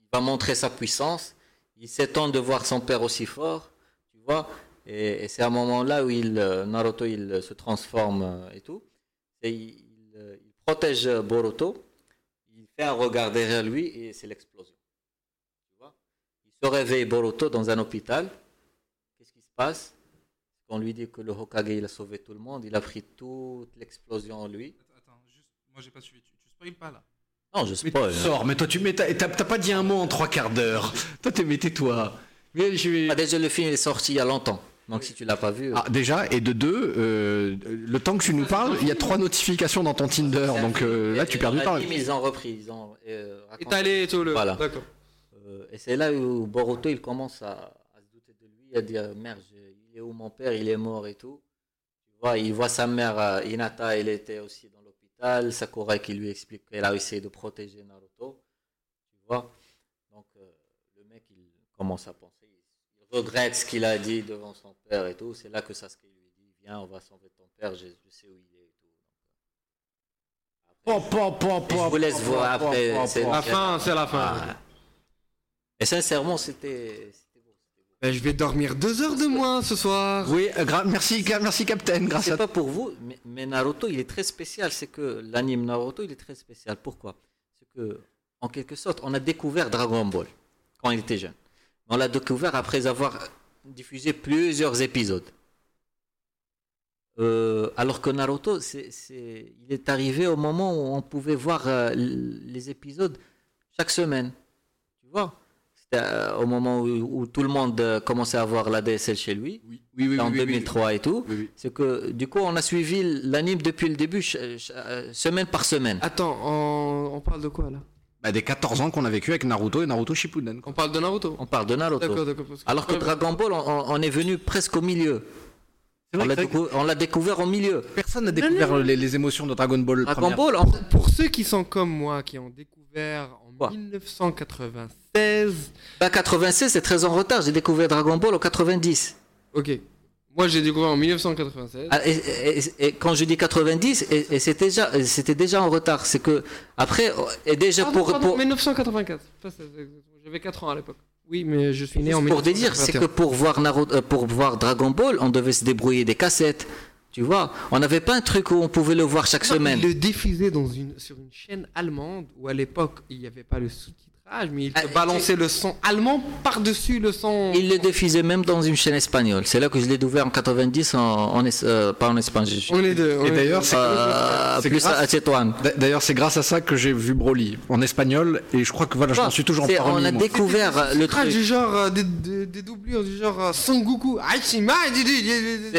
il va montrer sa puissance. Il s'étend de voir son père aussi fort tu vois et, et c'est à un moment là où il euh, Naruto il euh, se transforme euh, et tout et il, protège Boruto il fait un regard derrière lui et c'est l'explosion tu vois? Il se réveille Boruto dans un hôpital qu'est-ce qui se passe? On lui dit que le Hokage il a sauvé tout le monde il a pris toute l'explosion en lui Attends, attends, juste, moi j'ai pas suivi. Tu, tu spoil pas là? non je Mais spoil tu hein. sors, mais toi tu mets, t'as t'as- t'as pas dit un mot en trois quarts d'heure. Toi t'es mais tais-toi. Mais je vais. Ah, déjà le film est sorti il y a longtemps donc si tu l'as pas vu Ah, déjà, et de deux, euh, le temps que tu nous parles, il y a trois notifications dans ton Tinder, donc euh, là tu perds du temps. Ils ont repris ils ont euh. Étalé et tout le. Voilà. D'accord. Euh, et c'est là où Boruto il commence à, à se douter de lui, à dire merde, je- il est où mon père, il est mort et tout. Tu vois, il voit sa mère euh, Hinata, elle était aussi dans l'hôpital. Sakura qui lui explique qu'elle a essayé de protéger Naruto. Tu vois, donc euh, le mec il commence à penser, regrette ce qu'il a dit devant son père et tout. C'est là que Sasuke lui dit viens, on va sauver ton père, je, je sais où il est et tout. Po, po, po, Et je vous laisse voir après. La fin, c'est la fin. Ah. Et sincèrement, c'était. Ben, je vais dormir deux heures de moins ce soir. Oui, euh, gra- merci, ca- merci Captain, grâce C'est à pas pour vous, mais, mais Naruto, il est très spécial. C'est que l'anime Naruto, il est très spécial. Pourquoi? C'est que, en quelque sorte, on a découvert Dragon Ball quand il était jeune. On l'a découvert après avoir diffusé plusieurs épisodes. Euh, alors que Naruto, il est arrivé au moment où on pouvait voir euh, les épisodes chaque semaine. Tu vois? C'était euh, au moment où, où tout le monde euh, commençait à voir la DSL chez lui. Oui, oui, oui, en oui, oui, 2003 et tout. oui, oui. C'est que du coup, on a suivi l'anime depuis le début, semaine par semaine. Attends, on... on parle de quoi là? Bah, des 14 ans qu'on a vécu avec Naruto et Naruto Shippuden. quoi. On parle de Naruto. On parle de Naruto. D'accord, d'accord. parce que- Alors que Dragon Ball, on, on- on est venu presque au milieu. C'est On vrai l'a que- décou- on l'a découvert au milieu. Personne n'a découvert les, les émotions de Dragon Ball. Dragon première. Ball, Pour ceux qui sont comme moi, qui ont découvert en Quoi 1996. bah, 96, c'est très en retard. J'ai découvert Dragon Ball au 90. Ok. Moi, j'ai découvert en 1996. Ah, et, et- et quand je dis 90, et, et c'était déjà, c'était déjà en retard. C'est que après, et déjà Pardon, pour, pardon, pour, 1984. Pas ça, c'est exactement. J'avais 4 ans à l'époque. Oui, mais je suis né en pour te dire, c'est que 1981. pour voir Naruto, euh, pour voir Dragon Ball, on devait se débrouiller des cassettes. Tu vois, on n'avait pas un truc où on pouvait le voir chaque Non, semaine. Il le diffusait dans une, sur une chaîne allemande où à l'époque il n'y avait pas le sous-titrage, mais il te Ah, balançait le son allemand par-dessus le son. Il le diffusait même dans une chaîne espagnole. C'est là que je l'ai découvert en 90, en, en es- euh, pas en espagnol. je- On est deux. on Et d'ailleurs, c'est Euh, plus grâce- à Tétouan. D'ailleurs, c'est grâce à ça que j'ai vu Broly en espagnol et je crois que voilà, je m'en suis toujours pas On a moi. découvert le truc. du genre euh, des, des, des doublures du genre euh, Sangoku, Hachima,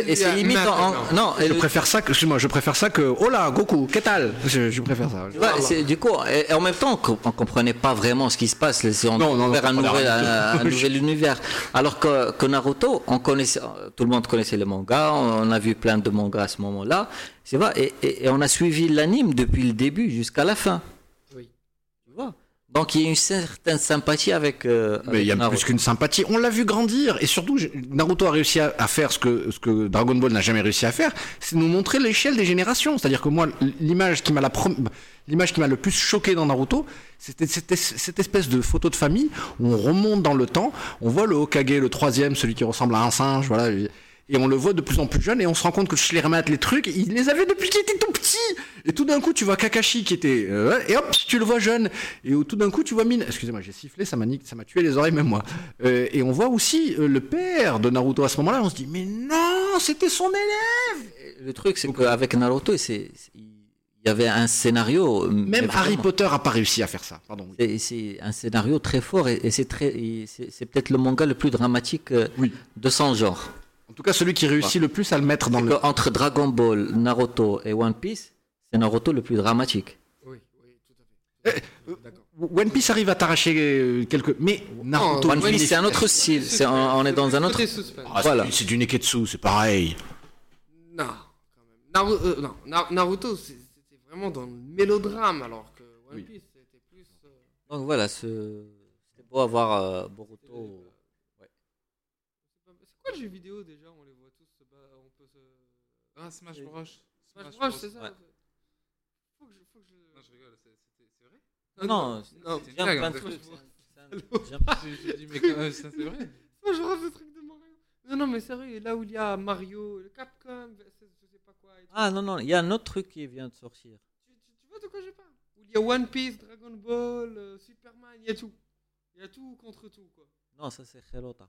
Et c'est limite en, non, et Je préfère ça que, excuse-moi, je préfère ça que, là, Goku, qu'est-ce je, je préfère ça. du coup, et, et en même temps, on, on comprenait pas vraiment ce qui se passe. C'est- On Non, non, non, un, nouvel, un, un nouvel univers. Alors que, que Naruto, on connaissait, tout le monde connaissait le manga. On a vu plein de mangas à ce moment-là. C'est vrai. Et, et- et on a suivi l'anime depuis le début jusqu'à la fin. Oui. Tu vois? Donc il y a une certaine sympathie avec. euh, Mais avec il y a Naruto. plus qu'une sympathie. On l'a vu grandir. Et surtout, Naruto a réussi à, à faire ce que, ce que Dragon Ball n'a jamais réussi à faire. C'est nous montrer l'échelle des générations. C'est-à-dire que moi, l'image qui m'a la prom- l'image qui m'a le plus choqué dans Naruto, c'était cette, es- cette espèce de photo de famille où on remonte dans le temps. On voit le Hokage, le troisième, celui qui ressemble à un singe, voilà. Et, on le voit de plus en plus jeune et on se rend compte que Schlermat, les trucs, il les avait depuis qu'il était tout petit. Et tout d'un coup, tu vois Kakashi qui était euh, et hop, tu le vois jeune. Et tout d'un coup, tu vois Mine. Excusez-moi, j'ai sifflé, ça m'a tué les oreilles même moi. Euh, et on voit aussi euh, le père de Naruto à ce moment-là. On se dit mais non, c'était son élève. Le truc, c'est qu'avec Naruto, c'est- il y avait un scénario. Même mais Harry Potter a pas réussi à faire ça. Pardon. oui. c'est- un scénario très fort et, et c'est très, peut-être le manga le plus dramatique euh, Oui. de son genre. En tout cas, celui qui réussit le plus à le mettre dans le. Entre Dragon Ball, Naruto et One Piece, c'est Naruto le plus dramatique. Oui, oui, tout à fait. Euh, D'accord. One Piece arrive à t'arracher euh, quelques. Mais Naruto. One Piece, est- c'est un autre style. C'est on, on est dans un autre. Ah, Voilà. C'est du Neketsu, c'est pareil. Non, quand même. Naru- euh, non, Na- Naruto, vraiment dans le mélodrame, alors que One Oui. Piece, c'était plus. euh, Donc voilà, ce- c'était beau avoir euh, Boruto. C'est pas- c'est quoi le jeu vidéo déjà On les voit tous se battre. On peut se. Ah, Smash Bros. Smash Bros, c'est ça Ouais. Faut que je. Faut que je... Non, je rigole, c'est c'est- c'est vrai Non, non. c'est une Jump, blague, plein en de fait. trucs, c'est un- c'est un- Jump. J'ai j'ai dit, mais quand même, ça c'est vrai. Moi, je rêve le truc de Mario. Non, non, mais sérieux, là où il y a Mario, le Capcom, et tout. Ah non, non, il y a un autre truc qui vient de sortir. Tu, tu- tu vois de quoi je parle? Où il y a One Piece, Dragon Ball, euh, Superman, il y a tout. Il y a tout contre tout, quoi. Non, ça c'est Hirota.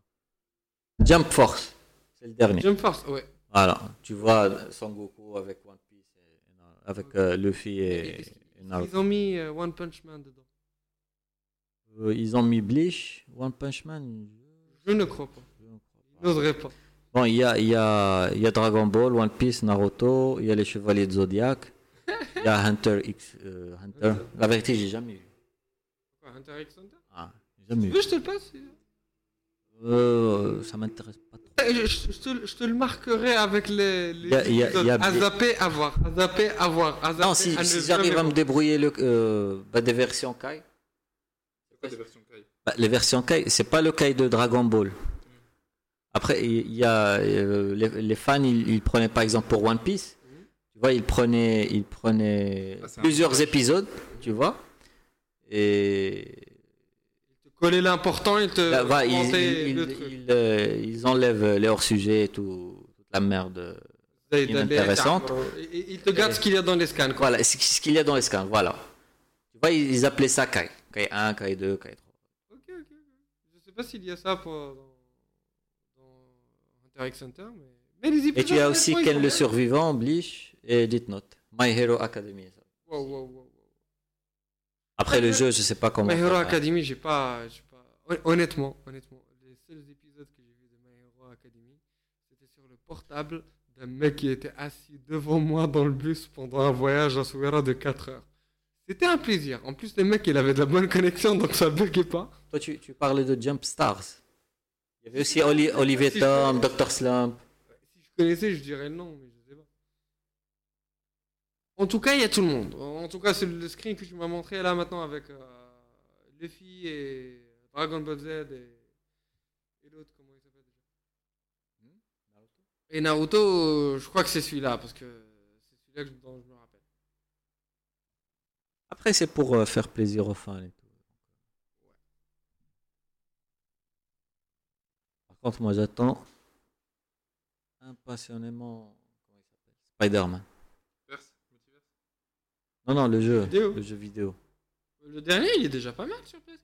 Jump Force, c'est le dernier. Jump Force, ouais. Voilà, tu vois Son Goku avec One Piece, et- avec euh, Luffy et, et Naruto. Ils ont mis euh, One Punch Man dedans? Ils ont mis Bleach, One Punch Man. Je ne crois pas. je ne crois Ils pas. n'oseraient pas. Bon, il y a, y, a, y a Dragon Ball, One Piece, Naruto, il y a les Chevaliers de Zodiac, il y a Hunter X euh, Hunter. La vérité, j'ai jamais vu. Quoi, Hunter x Hunter? Ah, j'ai jamais vu. je te le passe Euh, ça m'intéresse pas trop. Eh, je, te, je te le marquerai avec les. les Y a- à zapper, à voir. À zapper, à voir. À zapper, Non, si, si j'arrive à me débrouiller le, euh, bah, des versions Kai, C'est quoi des versions Kai? Bah, les versions Kai, c'est pas le Kai de Dragon Ball. Après, il y a euh, les, les fans, ils, ils prenaient par exemple pour One Piece, tu vois, ils prenaient, ils prenaient Ah, plusieurs épisodes, tu vois, et Ils te collaient l'important, ils te. là, ils, ils- euh, ils enlèvent les hors-sujets et tout, toute la merde. Inintéressante. Ils te gardent ce qu'il y a dans les scans, quoi. Voilà, ce qu'il y a dans les scans, voilà. Tu vois, ils, appelaient ça Kai. Kai 1, Kai 2, Kai 3. Ok, ok, ok. Je sais pas s'il y a ça pour, Hunter, mais. Mais les Et tu as aussi Ken le. Survivant, Bleach et Death Note. My Hero Academy. ça. Wow, wow, wow, wow. Après le jeu, je sais pas comment. My Hero. Academy, j'ai pas, j'ai pas. hon- Honnêtement, honnêtement, les seuls épisodes que j'ai vus de My Hero Academy, c'était sur le portable d'un mec qui était assis devant moi dans le bus pendant un voyage à Souera de 4 heures. C'était un plaisir. En plus, le mec, il avait de la bonne connexion, donc ça buguait pas. Toi, tu, tu parlais de Jump Stars. Il y avait aussi Oli- Olivier Si Tom, Dr. Slump. Si je connaissais, je dirais le nom, mais je sais pas. En tout cas, il y a tout le monde. En tout cas, c'est le screen que tu m'as montré là maintenant avec euh, Luffy et Dragon Ball Z et, et l'autre, comment il s'appelle déjà Et Naruto, euh, je crois que c'est celui-là, parce que c'est celui-là que je- dont je me rappelle. Après, c'est pour euh, faire plaisir aux fans et tout. Contre, moi, j'attends impassionnément comment il s'appelle Spider-Man. Non, non, le jeu. Vidéo. Le jeu vidéo. Le dernier, il est déjà pas mal sur PS4.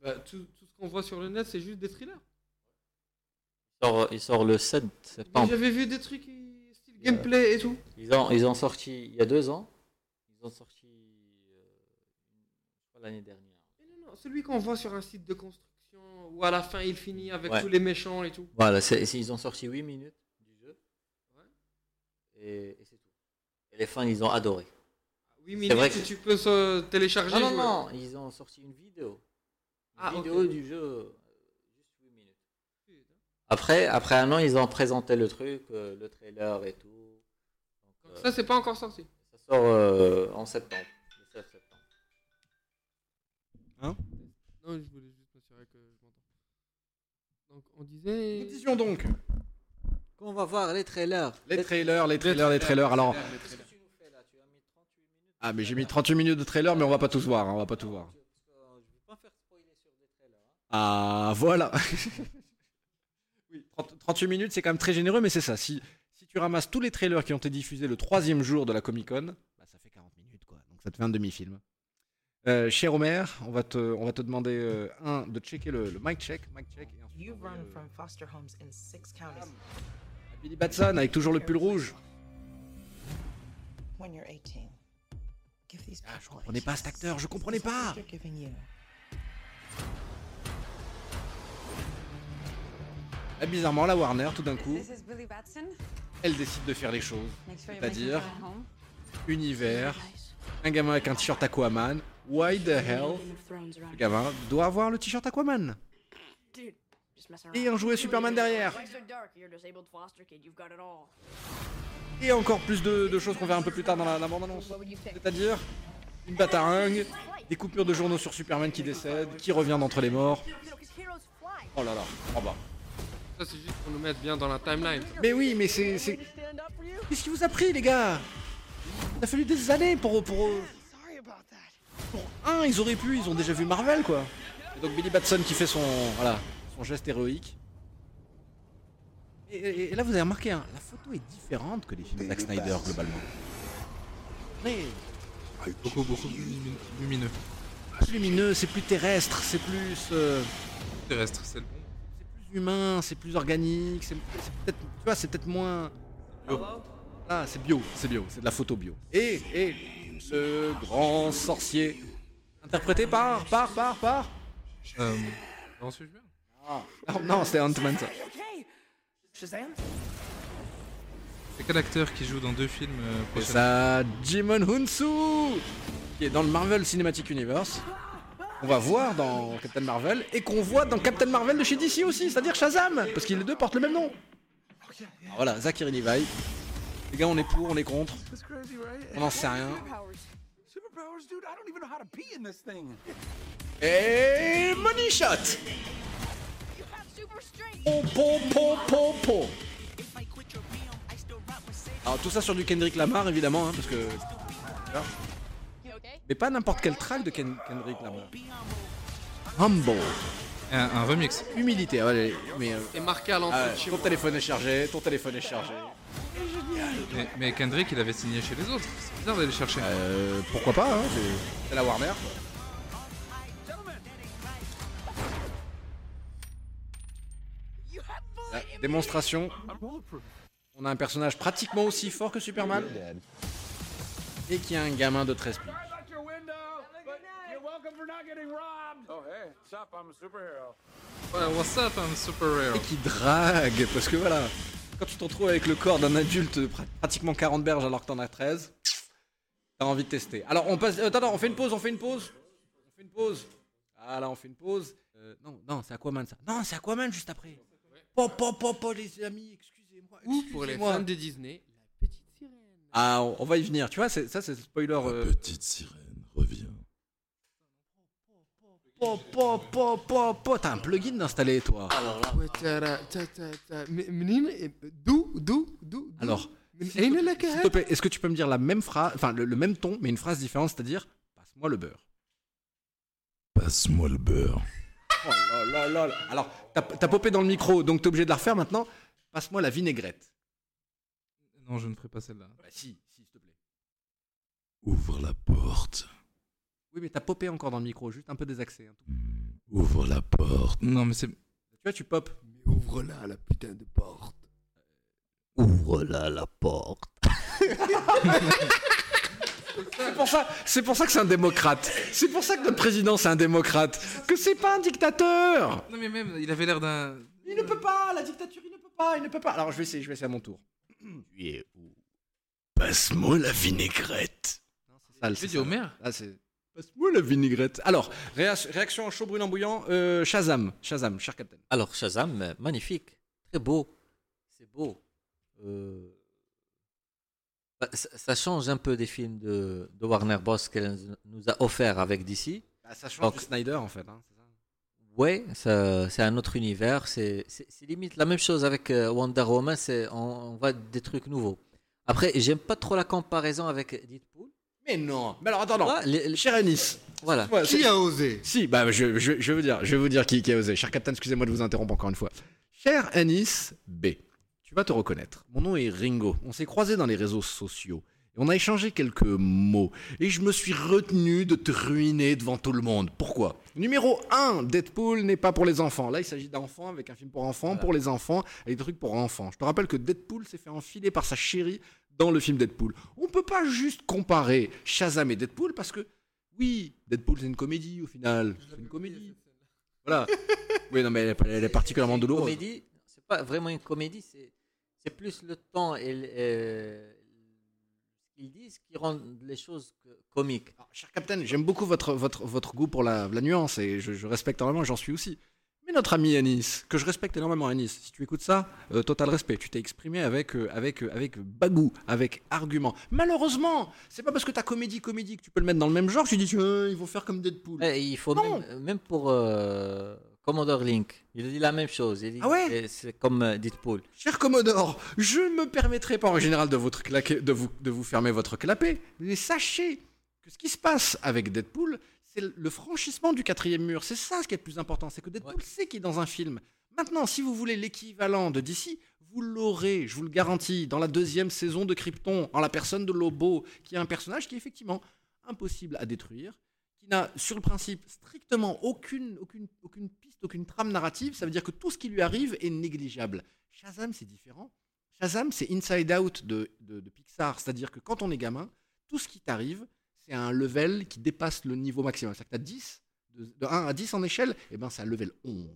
Bah, tout, tout ce qu'on voit sur le net, c'est juste des thrillers. Il sort, il sort le 7 Mais septembre. J'avais vu des trucs style gameplay et tout. Ils ont, ils ont sorti il y a deux ans. Ils ont sorti euh, l'année dernière. Celui qu'on voit sur un site de construction où à la fin il finit avec Ouais. tous les méchants et tout. Voilà, c'est- ils ont sorti 8 minutes du jeu. Et, et c'est tout. Et les fans, ils ont adoré. Oui, C'est mais vrai que- tu peux se télécharger. Non, non, non, ils ont sorti une vidéo. Une Ah, vidéo du jeu, euh, juste 8 minutes. Après, après un an, ils ont présenté le truc, euh, le trailer et tout. Donc, Donc euh, ça, c'est pas encore sorti. ça sort euh, en septembre. Le 16 septembre. Non, je voulais juste m'assurer que je m'entends. Donc on disait. Nous disions donc On va voir les trailers. les trailers, les trailers, les trailers. Alors, Qu'est-ce que tu nous fais là? Tu as mis 38 minutes. ah mais j'ai mis 38 minutes de trailer, mais on va pas tous voir, hein, on va pas tout voir. Je vais pas faire spoiler sur des trailers. hein. Ah, voilà. oui, 30 38 minutes, c'est quand même très généreux, mais c'est ça. Si, si tu ramasses tous les trailers qui ont été diffusés le troisième jour de la Comic Con, bah, ça fait 40 minutes, quoi. Donc ça te fait un demi-film. Euh, cher Omer, on va te, on va te demander, euh, un, de checker le, le mic check, mic check, et ensuite, You on va, run euh, from foster homes in six counties. Billy Batson avec toujours le pull rouge. When you're 18, give these Ah, je comprenais pas cet acteur, je comprenais pas. Là, bizarrement, la Warner, tout d'un coup, elle décide de faire les choses. C'est-à-dire-. Univers, un gamin avec un t-shirt Aquaman. Why the hell? Le gamin doit avoir le t-shirt Aquaman Et un jouet Superman derrière. Et encore plus de, de choses qu'on verra un peu plus tard dans la, la bande-annonce. C'est-à-dire une bataringue, des coupures de journaux sur Superman qui décède, qui revient d'entre les morts. Oh là là, oh bah. Ça, c'est juste pour nous mettre bien dans la timeline. Mais oui, mais c'est... c'est- Qu'est-ce qui vous a pris, les gars? Il a fallu des années pour... pour... Pour un, ils auraient pu, ils ont déjà vu Marvel, quoi. Et donc Billy Batson qui fait son... Voilà, son geste héroïque. Et, et- et là, vous avez remarqué, hein, la photo est différente que les films de Zack Snyder, globalement. Mais Beaucoup, beaucoup plus lumi- lumineux. plus lumineux, c'est plus terrestre, c'est plus... euh, Terrestre, c'est le bon. c'est plus humain, c'est plus organique, c'est peut-être, tu vois, c'est peut-être moins. Ah, c'est bio, c'est bio, c'est de la photo bio. Et, et le grand sorcier, interprété par, par, par, par. Euh, non, Oh, non, c'était Ant-Man ça. C'est quel acteur qui joue dans deux films euh, Et prochainement ça, Jimon Hunsu, qui est dans le Marvel Cinematic Universe. On va voir dans Captain Marvel et qu'on voit dans Captain Marvel de chez DC aussi, c'est-à-dire Shazam, parce qu'ils les deux portent le même nom. Alors voilà, Zachary Levi. Les gars, on est pour, on est contre. That's crazy, right? On n'en sait rien. Superpowers, dude. I don't even know how to pee in this thing. Et Money Shot Po, po, po, po, po. Alors tout ça sur du Kendrick Lamar évidemment, hein, parce que... Mais pas n'importe quel track de Ken- Kendrick Lamar. Humble. un, un remix. Humilité, ouais, mais... euh, Et marqué à l'entrée ah, ton téléphone est chargé, ton téléphone est chargé. Mais, mais Kendrick, il avait signé chez les autres. C'est bizarre d'aller le chercher. Euh, pourquoi pas, hein, c'est- la Warner. La démonstration. On a un personnage pratiquement aussi fort que Superman. Et qui a un gamin de 13 piges. Oh, superhero. Ouais, what's up, I'm super rare. Et qui drague, parce que voilà, quand tu te retrouves avec le corps d'un adulte de pratiquement 40 berges alors que t'en as 13, t'as envie de tester. Alors on passe. attends, attends, on fait une pause, on fait une pause. On fait une pause. Ah là, on fait une pause. Euh, non, non, c'est Aquaman ça. Non, c'est Aquaman juste après. Pop, pop, pop, pop, les amis, excusez-moi. Ou pour les fans de Disney, la petite sirène. Ah, on, on va y venir, tu vois, ça c'est spoiler. euh, Petite sirène. Po, po, po, po, t'as un plugin installé, toi. Alors là. Alors, est-ce que tu peux me dire la même phrase, enfin le, même ton, mais une phrase différente, c'est-à-dire passe-moi le beurre. Passe-moi le beurre. Oh là là là. Alors, t'as, popé dans le micro, donc t'es obligé de la refaire maintenant. Passe-moi la vinaigrette. Non, je ne ferai pas celle-là. Bah, si, si, s'il te plaît. Ouvre la porte. Oui, mais t'as popé encore dans le micro, juste un peu désaxé. hein. Hmm, Ouvre la porte. Non, mais c'est. Tu vois, tu popes. Mais ouvre-la la putain de porte. ouvre-la la porte. C'est pour ça, c'est pour ça que c'est un démocrate. C'est pour ça que notre président c'est un démocrate. Que c'est pas un dictateur. Non, mais même, il avait l'air d'un. Il ne peut pas, la dictature, il ne peut pas, il ne peut pas. Alors je vais essayer, je vais essayer à mon tour. Tu es où? Passe-moi la vinaigrette. C'est ça, Tu c'est dis ça. Homer Ah, c'est. Passe-moi la vinaigrette? Alors, réa- réaction en chaud brûlant bouillant. Euh, Shazam, Shazam, cher capitaine. Alors, Shazam, euh, magnifique, très beau. C'est beau. Euh, bah, ça, ça change un peu des films de, de Warner Bros. qu'elle nous a offert avec DC. Bah, ça change Donc- Snyder en fait. hein, ça. Ouais, ça- c'est un autre univers. C'est limite la même chose avec Wonder Woman. On, on voit des trucs nouveaux. Après, j'aime pas trop la comparaison avec Deadpool. Mais non. Mais alors, attends, non. Ouais, les- les- Cher Anis. Voilà. Ouais, Qui c'est- a osé Si, bah, je, je, je vais vous dire, je vais vous dire qui, qui a osé. Cher Captain, excusez-moi de vous interrompre encore une fois. Cher Anis B, tu vas te reconnaître. Mon nom est Ringo. On s'est croisés dans les réseaux sociaux. Et on a échangé quelques mots. Et je me suis retenu de te ruiner devant tout le monde. Pourquoi? Numéro 1, Deadpool n'est pas pour les enfants. Là, il s'agit d'enfants avec un film pour enfants, pour les enfants, avec des trucs pour enfants. Je te rappelle que Deadpool s'est fait enfiler par sa chérie dans le film Deadpool. On peut pas juste comparer Shazam et Deadpool parce que, oui, Deadpool c'est une comédie au final. C'est une comédie. Voilà. Oui, non, mais elle est, elle est particulièrement douloureuse. comédie, c'est pas vraiment une comédie, c'est c'est plus le temps et euh, ce qu'ils disent qui rendent les choses que- comiques. Alors, cher Captain, j'aime beaucoup votre, votre, votre goût pour la, la nuance et je, je respecte énormément, j'en suis aussi. Mais notre ami Anis, que je respecte énormément Anis, si tu écoutes ça, euh, total respect, tu t'es exprimé avec, euh, avec, euh, avec bagou, avec argument. Malheureusement, c'est pas parce que ta comédie comédie que tu peux le mettre dans le même genre tu dis ils vont faire comme Deadpool. Eh, il faut Non. même, même pour euh, Commodore Link, il dit la même chose. Il dit Ah ouais c'est- c'est comme euh, Deadpool. Cher Commodore, je ne me permettrai pas en général de, votre claquer- de, vous, de vous fermer votre clapet, mais sachez que ce qui se passe avec Deadpool, c'est le franchissement du quatrième mur. C'est ça ce qui est le plus important, c'est que Deadpool Ouais. sait qu'il est dans un film. Maintenant, si vous voulez l'équivalent de DC, vous l'aurez, je vous le garantis, dans la deuxième saison de Krypton, en la personne de Lobo, qui est un personnage qui est effectivement impossible à détruire, qui n'a sur le principe strictement aucune, aucune, aucune piste, aucune trame narrative. Ça veut dire que tout ce qui lui arrive est négligeable. Shazam, c'est différent. Shazam, c'est Inside Out de, de- de Pixar. C'est-à-dire que quand on est gamin, tout ce qui t'arrive, c'est un level qui dépasse le niveau maximum. C'est-à-dire que tu as 10, de, de 1 à 10 en échelle, et ben c'est un level 11.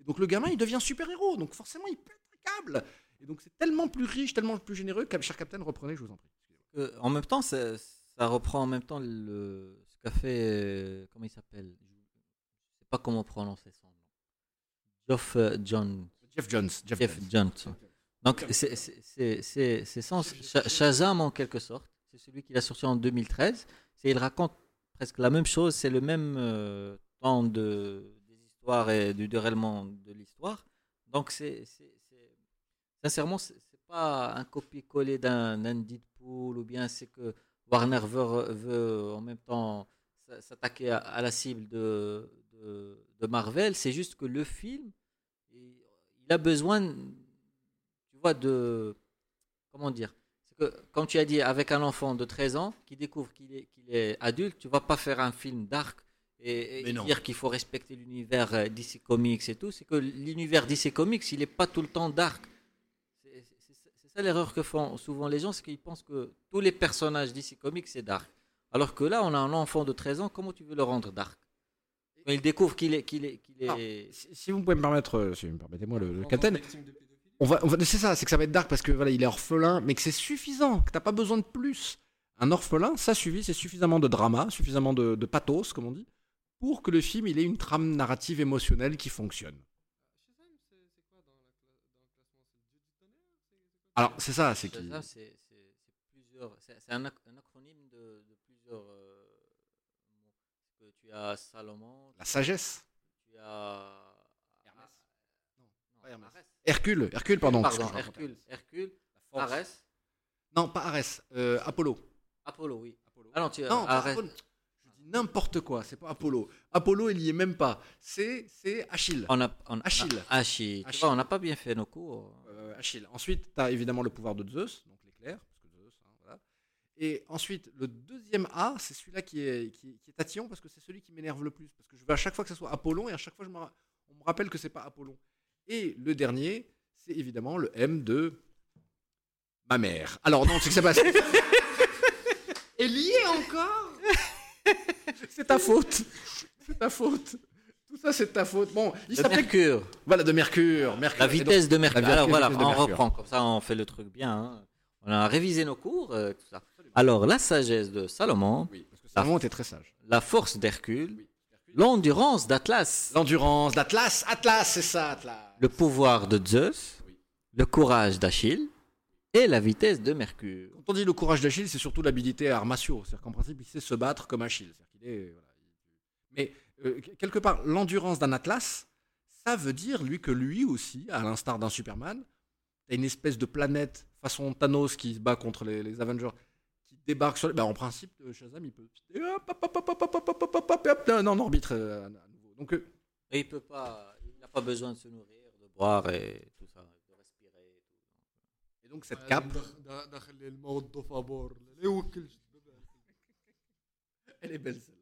Et donc le gamin, il devient super-héros. Donc forcément, il pète un câble. Et donc c'est tellement plus riche, tellement plus généreux. Cher Captain, reprenez, je vous en prie. Euh, en même temps, ça, ça reprend en même temps le, ce qu'a fait. euh, comment il s'appelle? Je ne sais pas comment prononcer son nom. Geoff euh, John. Jeff Jones. Jeff, Jeff Jones. Jones. Donc, c'est- Sha- Shazam en quelque sorte. C'est celui qu'il a sorti en 2013. Il raconte presque la même chose. C'est le même euh, temps de, des histoires et du déroulement de l'histoire. Donc, c'est sincèrement, c'est pas un copier-coller d'un Deadpool ou bien c'est que Warner veut, veut en même temps s'attaquer à, la cible de, de, Marvel. C'est juste que le film, il a besoin, tu vois, de. Comment dire comme tu as dit, avec un enfant de 13 ans qui découvre qu'il est, qu'il est adulte, tu vas pas faire un film dark et, Mais dire qu'il faut respecter l'univers euh, DC Comics et tout. C'est que l'univers DC Comics, il est pas tout le temps dark. C'est ça l'erreur que font souvent les gens, c'est qu'ils pensent que tous les personnages DC Comics, c'est dark. Alors que là, on a un enfant de 13 ans, comment tu veux le rendre dark? Quand il découvre qu'il est. qu'il est, qu'il Alors, est... Si, si vous pouvez me permettre, euh, si vous me permettez-moi, le, le Captain, on va, on va, c'est ça, c'est que ça va être dark parce que voilà, il est orphelin, mais que c'est suffisant, que t'as pas besoin de plus. Un orphelin, ça suffit, c'est suffisamment de drama, suffisamment de, de pathos, comme on dit, pour que le film il ait une trame narrative émotionnelle qui fonctionne. Alors c'est ça, c'est qui c'est plusieurs. Un, ac- un acronyme de, de plusieurs euh, mots. Tu as Salomon, La sagesse. tu as. Hermès. Non, non, pas Hermès. Arès. Hercule, Hercule, pardon. Hercule, Arès, Non, pas Arès, euh, Apollo. Apollo, oui. Ah non, tu Non, Arès. Apollo. Je dis n'importe quoi, c'est pas Apollo. Apollo, il y est même pas. C'est c'est Achille. On a, on, Achille. ah, Achille. Tu Achille. vois, on n'a pas bien fait nos cours. Euh, Achille. Ensuite, tu as évidemment le pouvoir de Zeus, donc l'éclair, parce que Zeus, hein, voilà. Et ensuite, le deuxième A, c'est celui-là qui est, qui, qui est tatillon, parce que c'est celui qui m'énerve le plus. Parce que je veux à chaque fois que ce soit Apollon, et à chaque fois, je me on me rappelle que c'est pas Apollon. Et le dernier, c'est évidemment le M de ma mère. Alors non, c'est que c'est pas... Et lié encore? C'est ta faute. C'est ta faute. Tout ça, c'est ta faute. Bon, il De s'appelle... Mercure. Voilà, de Mercure. Mercure. La donc- vitesse de Mercure. Alors voilà, on Mercure. reprend. Comme ça, on fait le truc bien. hein. On a révisé nos cours. euh, tout ça. Alors, la sagesse de Salomon, Oui, parce que Salomon était très sage. la force d'Hercule, Oui. L'endurance d'Atlas, L'endurance d'Atlas. Atlas, c'est ça, Atlas. le pouvoir de Zeus, Oui. le courage d'Achille et la vitesse de Mercure. Quand on dit le courage d'Achille, c'est surtout l'habilité à arts martiaux. C'est-à-dire qu'en principe, il sait se battre comme Achille. Est, voilà, Mais euh, quelque part, l'endurance d'un Atlas, ça veut dire lui que lui aussi, à l'instar d'un Superman, t'as une espèce de planète façon Thanos qui se bat contre les, les Avengers, débarque sur. Bah, en principe, euh, Shazam, il peut. Non, euh, non, arbitre. Euh, donc, il peut pas. Il n'a pas besoin de se nourrir, de boire et tout ça, de respirer. Et donc, cette cape. Elle est belle, celle-là.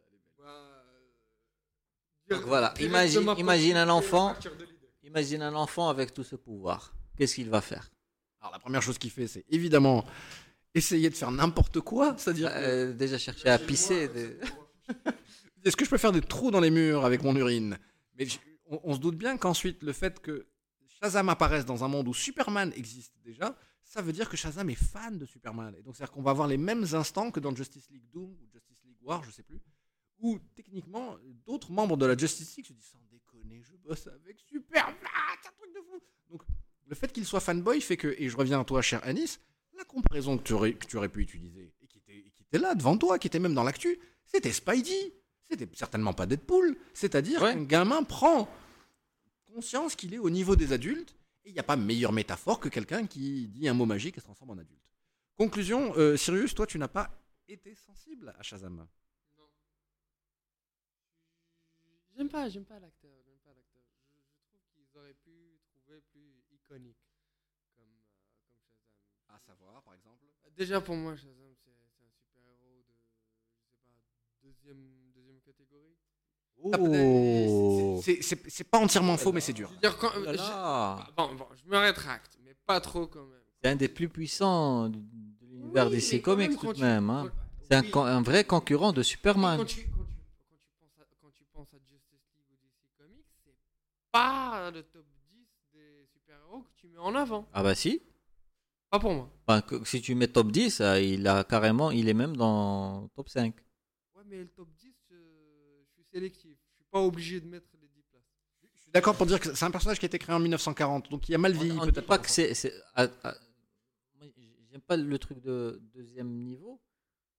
Donc voilà, imagine, imagine un enfant, imagine un enfant avec tout ce pouvoir. Qu'est-ce qu'il va faire? Alors la première chose qu'il fait, c'est évidemment essayer de faire n'importe quoi. C'est-à-dire. Euh, Déjà chercher à pisser. de- Est-ce que je peux faire des trous dans les murs avec mon urine? Mais je- on, on se doute bien qu'ensuite, le fait que Shazam apparaisse dans un monde où Superman existe déjà, ça veut dire que Shazam est fan de Superman. Et donc, c'est-à-dire qu'on va avoir les mêmes instants que dans Justice League Doom ou Justice League War, je sais plus, où techniquement, d'autres membres de la Justice League se disent sans déconner, je bosse avec Superman, c'est un truc de fou. Donc, le fait qu'il soit fanboy fait que, et je reviens à toi, cher Anis, la comparaison que tu aurais, que tu aurais pu utiliser, et qui, était, et qui était là devant toi, qui était même dans l'actu, c'était Spidey. C'était certainement pas Deadpool. C'est-à-dire Ouais. qu'un gamin prend conscience qu'il est au niveau des adultes, et il n'y a pas meilleure métaphore que quelqu'un qui dit un mot magique et se transforme en adulte. Conclusion, euh, Sirius, toi, tu n'as pas été sensible à Shazam. J'aime pas, j'aime pas l'acteur, j'aime pas l'acteur. Je, je trouve qu'ils auraient pu trouver plus iconique comme, euh, comme Shazam. À savoir, par exemple. Déjà pour moi, Shazam, c'est un super-héros de, je sais pas, deuxième, deuxième catégorie. Oh. C'est- pas entièrement faux, mais c'est dur. Je veux dire, quand, Oh là je- bon, bon, je me rétracte, mais pas trop quand même. C'est un des plus puissants de l'univers Oui, DC Comics tout de même. hein. C'est un, oui, un vrai concurrent de Superman. Quand tu, quand, tu, quand, tu penses à, quand tu penses à Justice League ou DC Comics, c'est pas le top 10 des super-héros que tu mets en avant. Ah bah si. Pas pour moi. Enfin, que- si tu mets top 10, euh, il a carrément, il est même dans top 5. Ouais, mais le top 10, euh, je suis sélectif. Je suis pas obligé de mettre les 10 places. Je suis d'accord pour dire que c'est un personnage qui a été créé en 1940, donc il a mal On- vieilli peut-être. pas que c'est. c'est- ah, ah, J'aime pas le truc de deuxième niveau.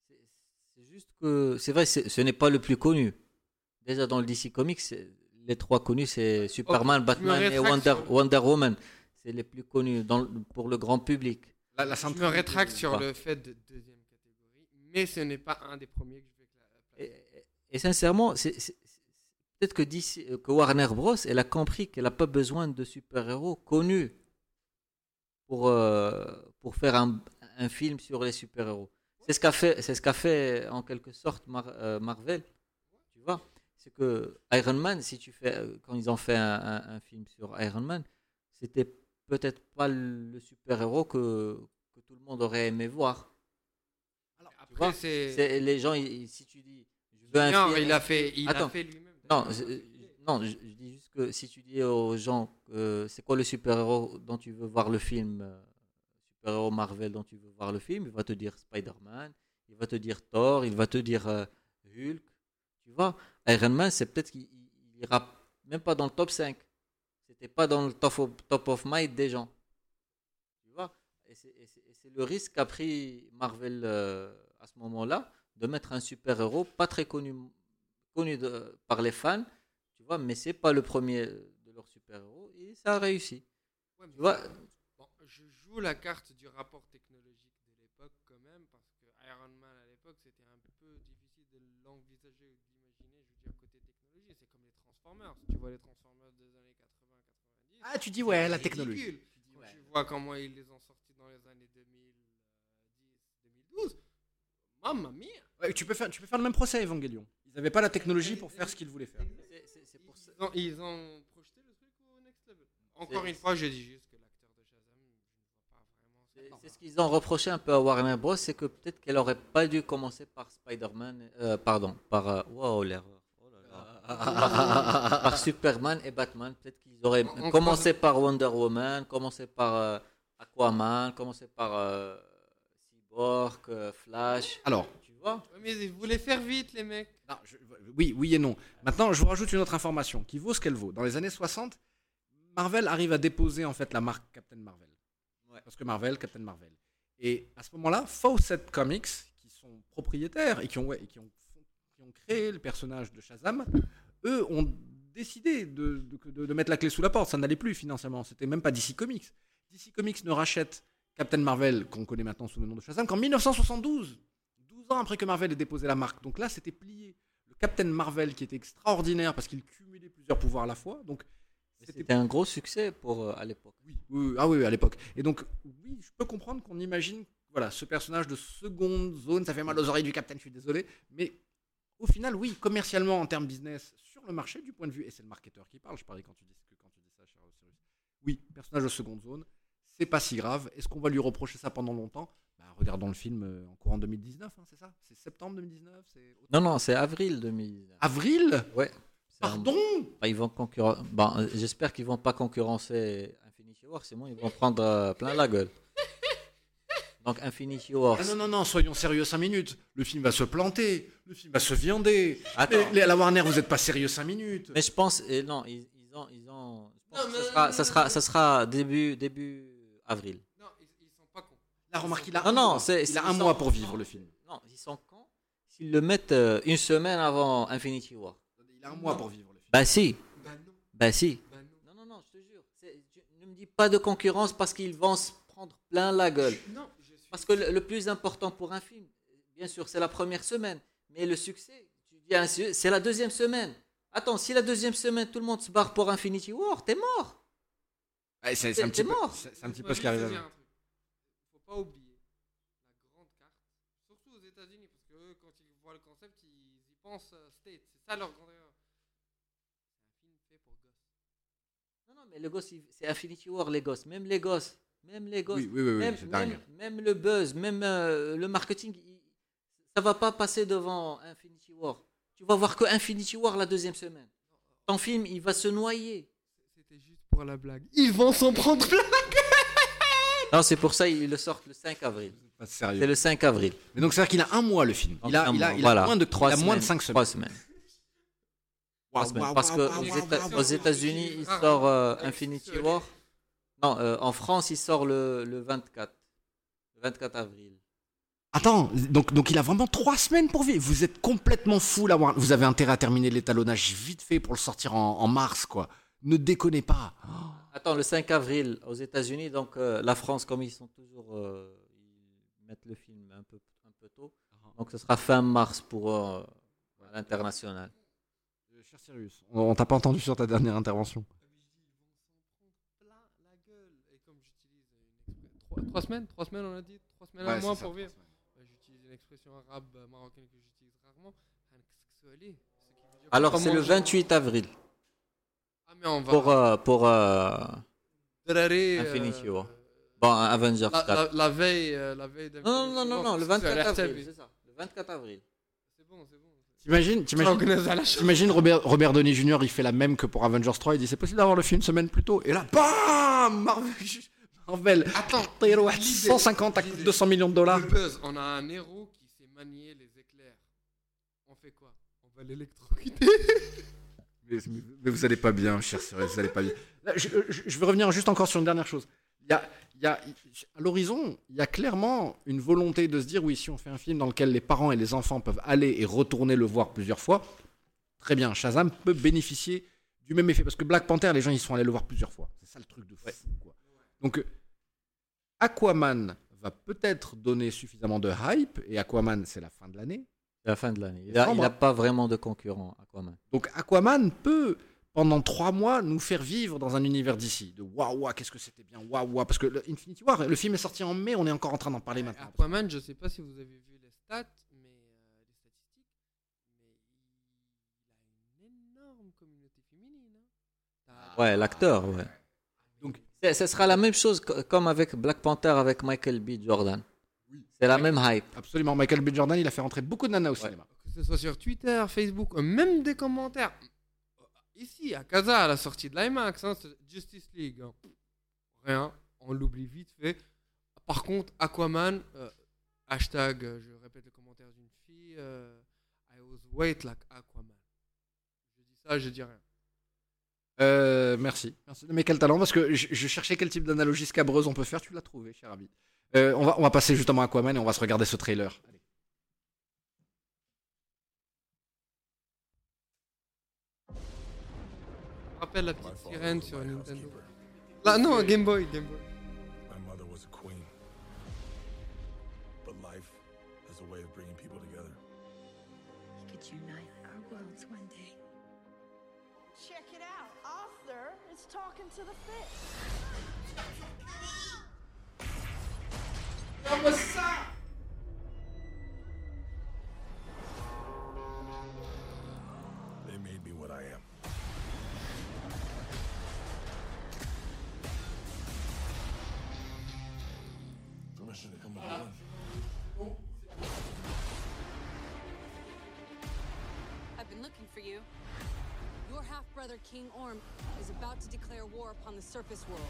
C'est- juste que. C'est vrai, ce n'est pas le plus connu. Déjà dans le DC Comics, les trois connus, c'est Superman, Batman et Wonder Woman. C'est les plus connus dans, le- pour le grand public. La, la Je me rétracte sur pas. le fait de deuxième catégorie, mais ce n'est pas un des premiers que je vais Et, et- sincèrement, c'est c'est- c'est- peut-être que, DC que Warner Bros. Elle a compris qu'elle n'a pas besoin de super-héros connus pour, euh, pour faire un, un film sur les super-héros. C'est ce qu'a fait, c'est ce qu'a fait en quelque sorte Mar- euh, Marvel. Tu vois, c'est que Iron Man, si tu fais, euh, quand ils ont fait un, un- un film sur Iron Man, c'était peut-être pas le super-héros que, que tout le monde aurait aimé voir. Vois, Après, c'est. les gens, ils- si tu dis, je veux un Non, film- il a fait, il Attends. a fait lui-même. non, je, non, je, dis juste que si tu dis aux gens que c'est quoi le super-héros dont tu veux voir le film, euh, super-héros Marvel dont tu veux voir le film, il va te dire Spider-Man, il va te dire Thor, il va te dire euh, Hulk. Tu vois, Iron Man, c'est peut-être qu'il il- il ira même pas dans le top 5. C'était pas dans le top of, top of mind des gens. Tu vois, et c'est le risque qu'a pris Marvel euh, à ce moment-là de mettre un super-héros pas très connu connu de- par les fans, tu vois, mais c'est pas le premier de leurs super-héros et ça a réussi. Ouais, mais Tu vois, Bon, je joue la carte du rapport technologique de l'époque quand même, parce que Iron Man à l'époque c'était un peu difficile de l'envisager ou d'imaginer, je veux dire, côté technologie. C'est comme les Transformers. Tu vois les Transformers des années 80-90. Ah, tu dis ouais, la technologie. ridicule. Quand tu vois comment ils les ont sortis dans les années 2010-2012, mamma mia! Ouais, tu, peux faire, tu peux faire le même procès à Evangelion. Ils n'avaient pas la technologie pour faire ce qu'ils voulaient faire. c'est- c'est- c'est pour ça. Ils ont, ils ont projeté le truc au next level. Encore C'est- une fois, je dis juste que l'acteur de Shazam, je ne vois pas vraiment. C'est ce qu'ils ont reproché un peu à Warner Bros, c'est que peut-être qu'elle aurait pas dû commencer par Spider-Man, euh, pardon, par euh, wow, l'erreur. Par, Superman et Batman. Peut-être qu'ils auraient On- on commencé par Wonder Woman, commencé par euh, Aquaman, commencé par euh, Cyborg, euh, Flash. Alors, Tu vois? Mais ils voulaient faire vite, les mecs. non, je- oui, oui et non. Maintenant, je vous rajoute une autre information qui vaut ce qu'elle vaut. Dans les années 60, Marvel arrive à déposer en fait la marque Captain Marvel. Ouais. Parce que Marvel, Captain Marvel. Et à ce moment-là, Fawcett Comics, qui sont propriétaires et qui ont, ouais, et qui ont, qui ont créé le personnage de Shazam, eux ont décidé de, de- mettre la clé sous la porte. Ça n'allait plus financièrement. C'était même pas DC Comics. DC Comics ne rachète Captain Marvel, qu'on connaît maintenant sous le nom de Shazam, qu'en 1972. ans après que Marvel ait déposé la marque. Donc là, c'était plié. Le Captain Marvel qui était extraordinaire parce qu'il cumulait plusieurs pouvoirs à la fois. Donc c'était un gros succès pour euh, à l'époque. oui, oui, ah oui, oui, à l'époque. Et donc, oui, je peux comprendre qu'on imagine, voilà, ce personnage de seconde zone, ça fait mal aux oreilles du Captain, je suis désolé, mais au final, oui, commercialement, en termes business, sur le marché, du point de vue, et c'est le marketeur qui parle, je parlais quand tu dis, que quand tu dis ça, cher. Oui, personnage de seconde zone, c'est pas si grave. Est-ce qu'on va lui reprocher ça pendant longtemps? Bah, Regardons le film euh, en courant 2019, hein, c'est ça? C'est septembre 2019 C'est Non, non, c'est avril 2019. avril? Ouais. un- Pardon? Bah, ils vont concurren- bah, J'espère qu'ils vont pas concurrencer Infinity War, sinon ils vont prendre euh, plein la gueule. Donc Infinity War. Ah non, non, non, soyons sérieux 5 minutes. Le film va se planter, le film va se viander. Attends. À la Warner, vous n'êtes pas sérieux 5 minutes. Mais je pense, et non, ils, ils ont, ils ont. je pense Non, que mais- ça, sera, ça sera, ça sera début, début avril. Non, ils, ils sont pas cons. La remarque, il a Non, un, non, mois. c'est- il a un mois pour vivre le film. Non, ils sont cons s'ils le mettent euh, une semaine avant Infinity War. Il a un mois pour vivre le film. Bah si, Bah non, bah si. bah non. Non, non, non, je te jure. c'est- tu- ne me dis pas de concurrence parce qu'ils vont se prendre plein la gueule. Non. Parce que le, le plus important pour un film, bien sûr, c'est la première semaine. Mais le succès, tu dis c'est la deuxième semaine. Attends, si la deuxième semaine, tout le monde se barre pour Infinity War, t'es mort. Ouais, c'est un petit mort. c'est un petit peu ce qui arrive. truc. Faut pas oublier la grande carte, surtout aux États-Unis, parce que eux, quand ils voient le concept, ils y pensent euh, state. C'est ça leur grande erreur. C'est un film fait pour gosses. Non, non, mais le gosse, il- c'est Infinity War, les gosses. Même les gosses. Même les gosses. Oui, oui, oui, oui, même, le buzz, même euh, le marketing, ça va pas passer devant Infinity War. Tu vas voir que Infinity War la deuxième semaine. Ton film, il va se noyer. C'était juste pour la blague. Ils vont s'en prendre plein. Non, c'est pour ça ils le sortent le 5 avril. Pas C'est le 5 avril. Mais donc, c'est-à-dire qu'il a un mois le film. Il a, il a, il a voilà, moins de, trois il a moins de semaines, 5 trois semaines. semaines. Semaines. Parce waouh, que aux, États-Unis, il sort euh, Infinity. War. Non, euh, en France, il sort le, le 24. Le 24 avril. Attends, donc, donc il a vraiment 3 semaines pour vivre. Vous êtes complètement fou là. Vous avez intérêt à terminer l'étalonnage vite fait pour le sortir en, en mars, quoi. Ne déconnez pas. Oh. Attends, le 5 avril aux États-Unis, donc euh, la France, comme ils sont toujours. euh, ils mettent le film un peu, un peu tôt. Donc ce sera fin mars pour l'international. Cher Sirius, on, on t'a pas entendu sur ta dernière intervention. plein la gueule. Et comme j'utilise une expression. Trois, semaines Trois semaines, on a dit Trois semaines Ouais, à mois c'est ça, pour vivre. Bah, J'utilise une expression arabe euh, marocaine que j'utilise rarement. Alors c'est le je- 28 avril Ah, mais on va. pour, euh, pour euh, Draré, Infinity euh, War. bon, Avengers La, 4. la, la veille, euh, la veille Non, non, non, non, non, le 24 avril, c'est ça. Le 24 avril. C'est bon, c'est bon. T'imagines, t'imagines Robert, Robert Downey Jr. Il fait la même que pour Avengers 3. Il dit c'est possible d'avoir le film une semaine plus tôt. Et là, bam Marvel, Marvel Attends, Taylor, l'idée- 150 à l'idée. 200 millions de dollars. Le buzz, on a un héros qui sait manier les éclairs. On fait quoi? On va l'électrocuter. Mais, mais vous allez pas bien, cher Cyrus, vous allez pas bien. Là, je, je- je veux revenir juste encore sur une dernière chose. Il y a, il y a, à l'horizon, il y a clairement une volonté de se dire oui, si on fait un film dans lequel les parents et les enfants peuvent aller et retourner le voir plusieurs fois, très bien, Shazam peut bénéficier du même effet. Parce que Black Panther, les gens, ils sont allés le voir plusieurs fois. C'est ça le truc de fou. quoi. Donc, euh, Aquaman va peut-être donner suffisamment de hype, et Aquaman, c'est la fin de l'année. C'est la fin de l'année. Il n'a pas vraiment de concurrent, Aquaman. Donc Aquaman peut, pendant trois mois, nous faire vivre dans un univers d'ici. De waouh, qu'est-ce que c'était bien, waouh, waouh. Parce que le Infinity War, le film est sorti en mai, on est encore en train d'en parler maintenant. Aquaman, je sais pas si vous avez vu les stats, mais euh, les statistiques, mais il a une énorme communauté féminine. hein. Ouais, l'acteur, ouais. Ce sera la même chose comme avec Black Panther avec Michael B. Jordan. C'est la même hype. Absolument, Michael B. Jordan, il a fait rentrer beaucoup de nanas au cinéma. Que ce soit sur Twitter, Facebook, même des commentaires. Ici, à Casa, à la sortie de l'IMAX, hein, Justice League. hein. Rien, on l'oublie vite fait. Par contre, Aquaman, euh, hashtag, euh, je répète le commentaire d'une fille, euh, I was wait like Aquaman. Je dis ça, je dis rien. Euh, merci. merci. Mais quel talent, parce que je, je cherchais quel type d'analogie scabreuse on peut faire, tu l'as trouvé, cher ami. Euh, on, va, on va passer justement à Aquaman et on va se regarder ce trailer. Allez. Rappelle la petite sirène sur Nintendo. Là, non, Game Boy, Game Boy. They made me what I am. Permission to come along. I've been looking for you. Your half brother, King Orm, is about to declare war upon the surface world.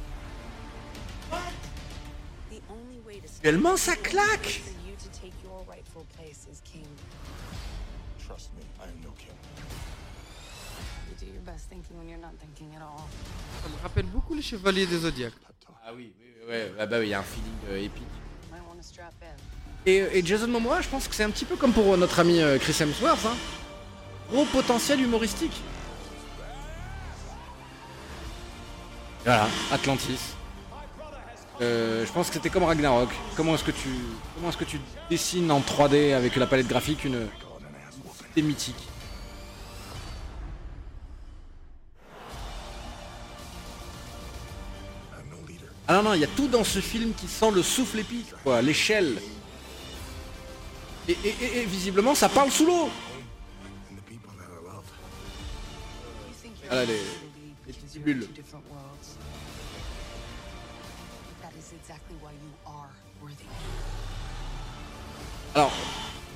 The only way to stop Tellement ça it claque is for you to take your rightful place as king. Trust me, I am no king. You do your best thinking when you're not thinking at all. Ça me rappelle beaucoup les Chevaliers des Zodiacs. Ah oui, oui, oui, ouais, bah, bah oui, il y a un feeling euh, épique. Et, et Jason Momoa, je pense que c'est un petit peu comme pour euh, notre ami euh, Chris Hemsworth. Hein. Gros potentiel humoristique. Voilà, Atlantis. Euh, je pense que c'était comme Ragnarok. Comment est-ce que tu, comment est-ce que tu dessines en 3D avec la palette graphique une, cité mythique. Ah non non, il y a tout dans ce film qui sent le souffle épique, quoi, l'échelle. Et, visiblement, ça parle sous l'eau. Ah là, les- les petites bulles. Alors,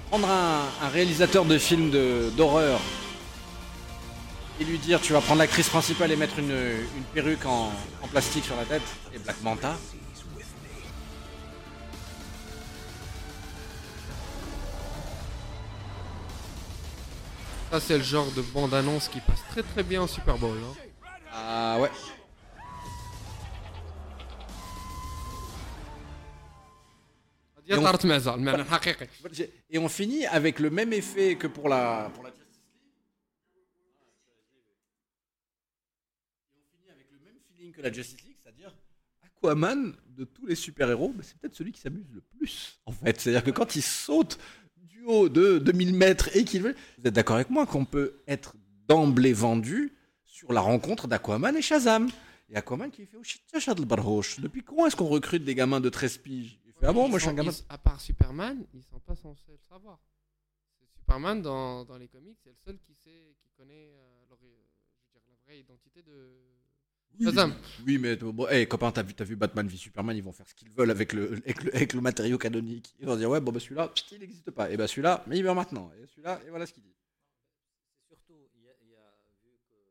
prendre un, un réalisateur de films de- d'horreur et lui dire tu vas prendre l'actrice principale et mettre une, une perruque en, en plastique sur la tête et Black Manta. Ça, c'est le genre de bande-annonce qui passe très très bien au Super Bowl. hein. Ah ouais. Et on finit avec le même effet que pour la, pour la Justice League. Et on finit avec le même feeling que la Justice League, c'est-à-dire Aquaman de tous les super-héros, bah, c'est peut-être celui qui s'amuse le plus en fait. C'est-à-dire que quand il saute du haut de 2000 mètres et qu'il veut. Vous êtes d'accord avec moi qu'on peut être d'emblée vendu sur la rencontre d'Aquaman et Shazam Et Aquaman qui fait Oh shit, Shad al-Barhosh. Depuis quand est-ce qu'on recrute des gamins de 13 piges? Ah bon, moi je suis un gamin. ils- À part Superman, ils sont pas censés le savoir. Superman dans, dans les comics, c'est le seul qui sait, qui connaît euh, leur- euh, dire, la vraie identité de Oui, Shazam. Oui, mais bon, hey, copain, t'as vu, t'as vu Batman v Superman, ils vont faire ce qu'ils veulent avec le, avec le, avec le matériau canonique. Ils vont dire, ouais, bon, bah celui-là, il n'existe pas. Et bah celui-là, mais il meurt maintenant. Et celui-là, et voilà ce qu'il dit. C'est surtout, il y a, il y a- vu qu'avant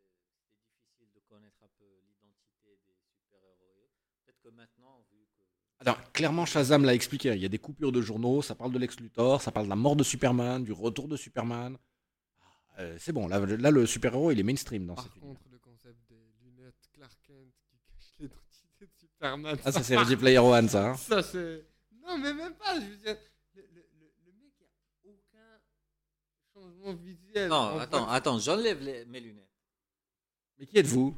c'était difficile de connaître un peu l'identité des super-héros, peut-être que maintenant, vu que. Alors, clairement, Shazam l'a expliqué. Il y a des coupures de journaux, ça parle de Lex Luthor, ça parle de la mort de Superman, du retour de Superman. Ah, euh, c'est bon, là, là le super-héros, il est mainstream dans Par cet univers. contre, le concept des lunettes Clark Kent qui cachent l'identité de Superman. Ah, ça, c'est Ready Player One, ça. hein. Ça, c'est. Non, mais même pas. Je veux dire, le, le, le, mec, il n'y a aucun changement visuel. Non, On attends, attends, j'enlève les- mes lunettes. Mais qui êtes-vous?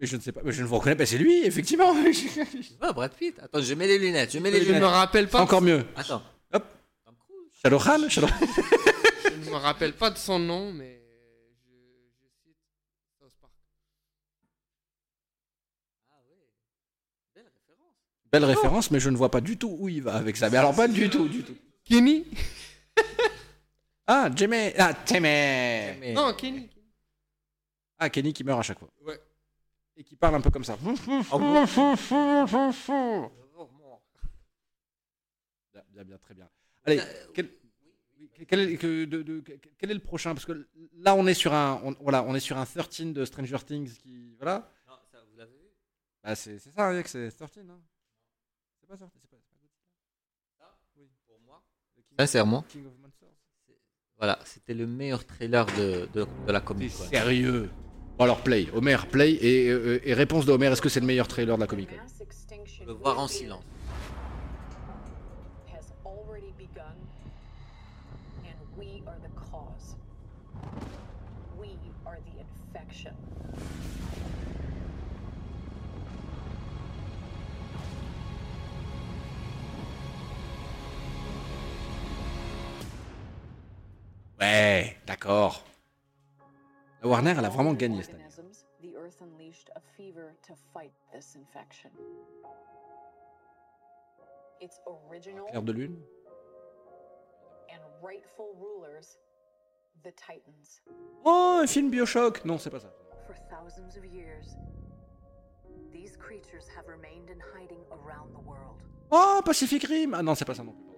Mais je ne sais pas, mais je ne vous reconnais pas. C'est lui, effectivement. Vois, Brad Pitt. Attends, je mets les lunettes. Je mets les Je ne me lunettes. rappelle pas. Encore mieux. Attends. Hop. Tom Cruise. Shadow Khan Shadow- Je ne me rappelle pas de son nom, mais je, je cite South Park. Ah oui. Belle référence. Belle référence, mais je ne vois pas du tout où il va avec ça. Mais alors, pas du tout, du tout. Kenny Ah, Jimmy Ah, Timmy Mais- Non, Kenny. Ah, Kenny qui meurt à chaque fois. Ouais. Et qui parle un peu comme ça. Bien, bien, bien, très bien. Allez, quel, est, que- de- de- quel est le prochain? Parce que là, on est sur un, on, voilà, on est sur un 13 de Stranger Things qui, voilà. Non, ça, vous l'avez vu? Bah, c'est c'est ça, Alex, c'est 13. Hein. C'est pas 13, c'est pas, c'est pas Oui. Pour moi? Sincèrement. King of Monsters. Voilà, c'était le meilleur trailer de, de, de la T'es comic. Con. sérieux? Bon, alors, play. Homer, play. Et, euh, et réponse de Homer, est-ce que c'est le meilleur trailer de la Comic Con Le voir en silence. Ouais, d'accord. Warner, elle a vraiment gagné cette année. De lune. Oh, un film Bioshock Non, c'est pas ça. Oh, Pacific Rim Ah non, c'est pas ça non plus.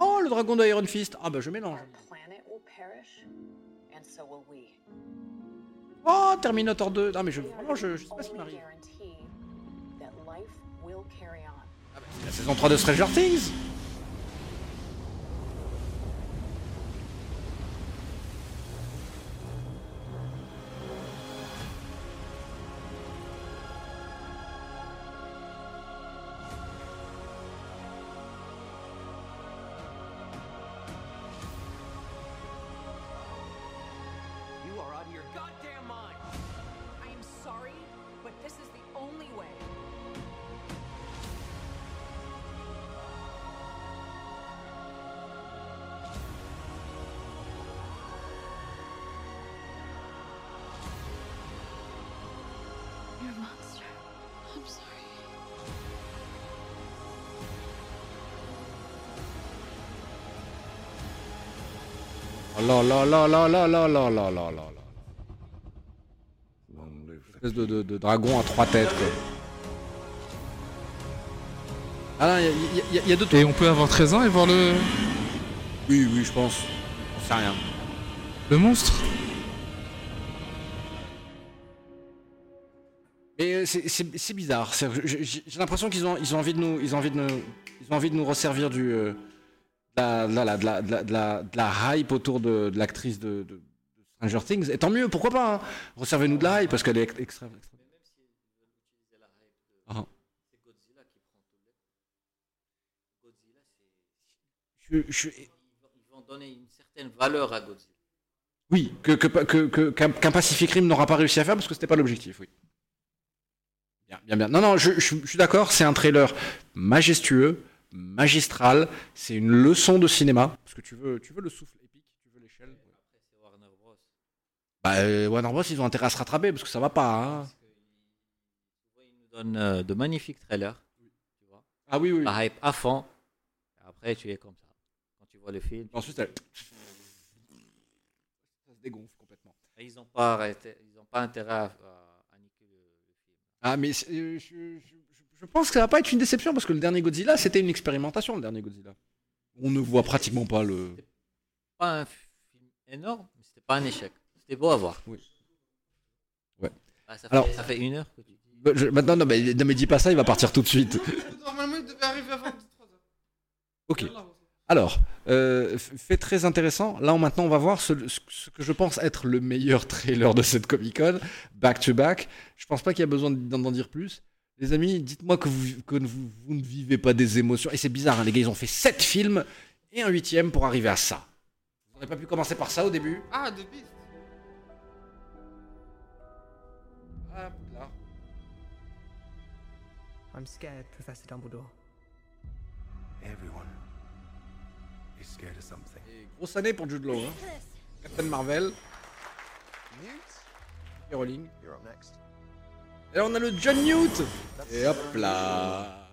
Oh, le dragon de Iron Fist Ah bah je mélange. Oh, Terminator 2 Non mais je, vraiment, je, je sais pas ce qui m'arrive. will carry on. La saison 3 de Stranger Things only way. You're a monster. I'm sorry. Oh là là là là là là là là là là là. Espèce de, de- de dragon à trois têtes quoi. Ah non, il y, a- y y deux. Et on peut avoir 13 ans et voir le, Oui, oui, je pense. J'en sais rien. le monstre Mais euh, c'est- bizarre. J'ai l'impression qu'ils ont, ils ont envie de nous, ils ont envie de nous, ils ont envie de nous resservir du, euh, de, la, de, la, de, la, de, la, hype autour de, l'actrice de Stranger Things. Et tant mieux, pourquoi pas hein. Resservez-nous de la hype parce qu'elle est ex- extra. extra- Ah. Je, je- Ils vont donner une certaine valeur à Godzilla. oui, que que que- que- qu'un qu'un Pacific Rim n'aura pas réussi à faire parce que c'était pas l'objectif. Oui. Bien, bien, bien. Non, non, je, je- je suis d'accord. C'est un trailer majestueux, magistral. C'est une leçon de cinéma parce que tu veux, tu veux le souffle épique, tu veux l'échelle. Après, c'est Warner Bros. Bah, euh, Warner Bros, ils ont intérêt à se rattraper parce que ça va pas. hein. Ils nous donnent euh, de magnifiques trailers. Tu vois. Ah oui, oui. La hype à fond. Après, tu es comme ça. Quand tu vois le film, Ensuite, elle... ça se dégonfle complètement. ils n'ont pas, arrêté- ils ont pas intérêt à, à- à niquer le, le film. Ah, mais euh, je, je- je pense que ça va pas être une déception parce que le dernier Godzilla, c'était une expérimentation. Le dernier Godzilla. On ne voit pratiquement pas le. Pas un film énorme, mais c'était pas un échec. C'était beau à voir. Oui. Ouais. Ah, ça, Alors- fait, ça fait une heure que tu dis. Bah, je- Maintenant, non, mais, non, mais dis pas ça, il va partir tout de suite. Normalement, il devait arriver avant 23h. Ok. Alors, euh, f- fait très intéressant. Là, on- maintenant, on va voir ce, ce- ce que je pense être le meilleur trailer de cette Comic Con, back to back. Je pense pas qu'il y a besoin d'en d'en dire plus. Les amis, dites-moi que, vous, que vous, vous ne vivez pas des émotions. Et c'est bizarre, hein, les gars, ils ont fait 7 films et un huitième pour arriver à ça. Vous n'auriez pas pu commencer par ça au début? Ah, The Beast. Ah, là. I'm scared, Professor Dumbledore. Everyone is scared of something. Et grosse année pour Jude Law. Hein. Captain Marvel, et Rowling. You're up next. Et là, on a le John Newt Et hop là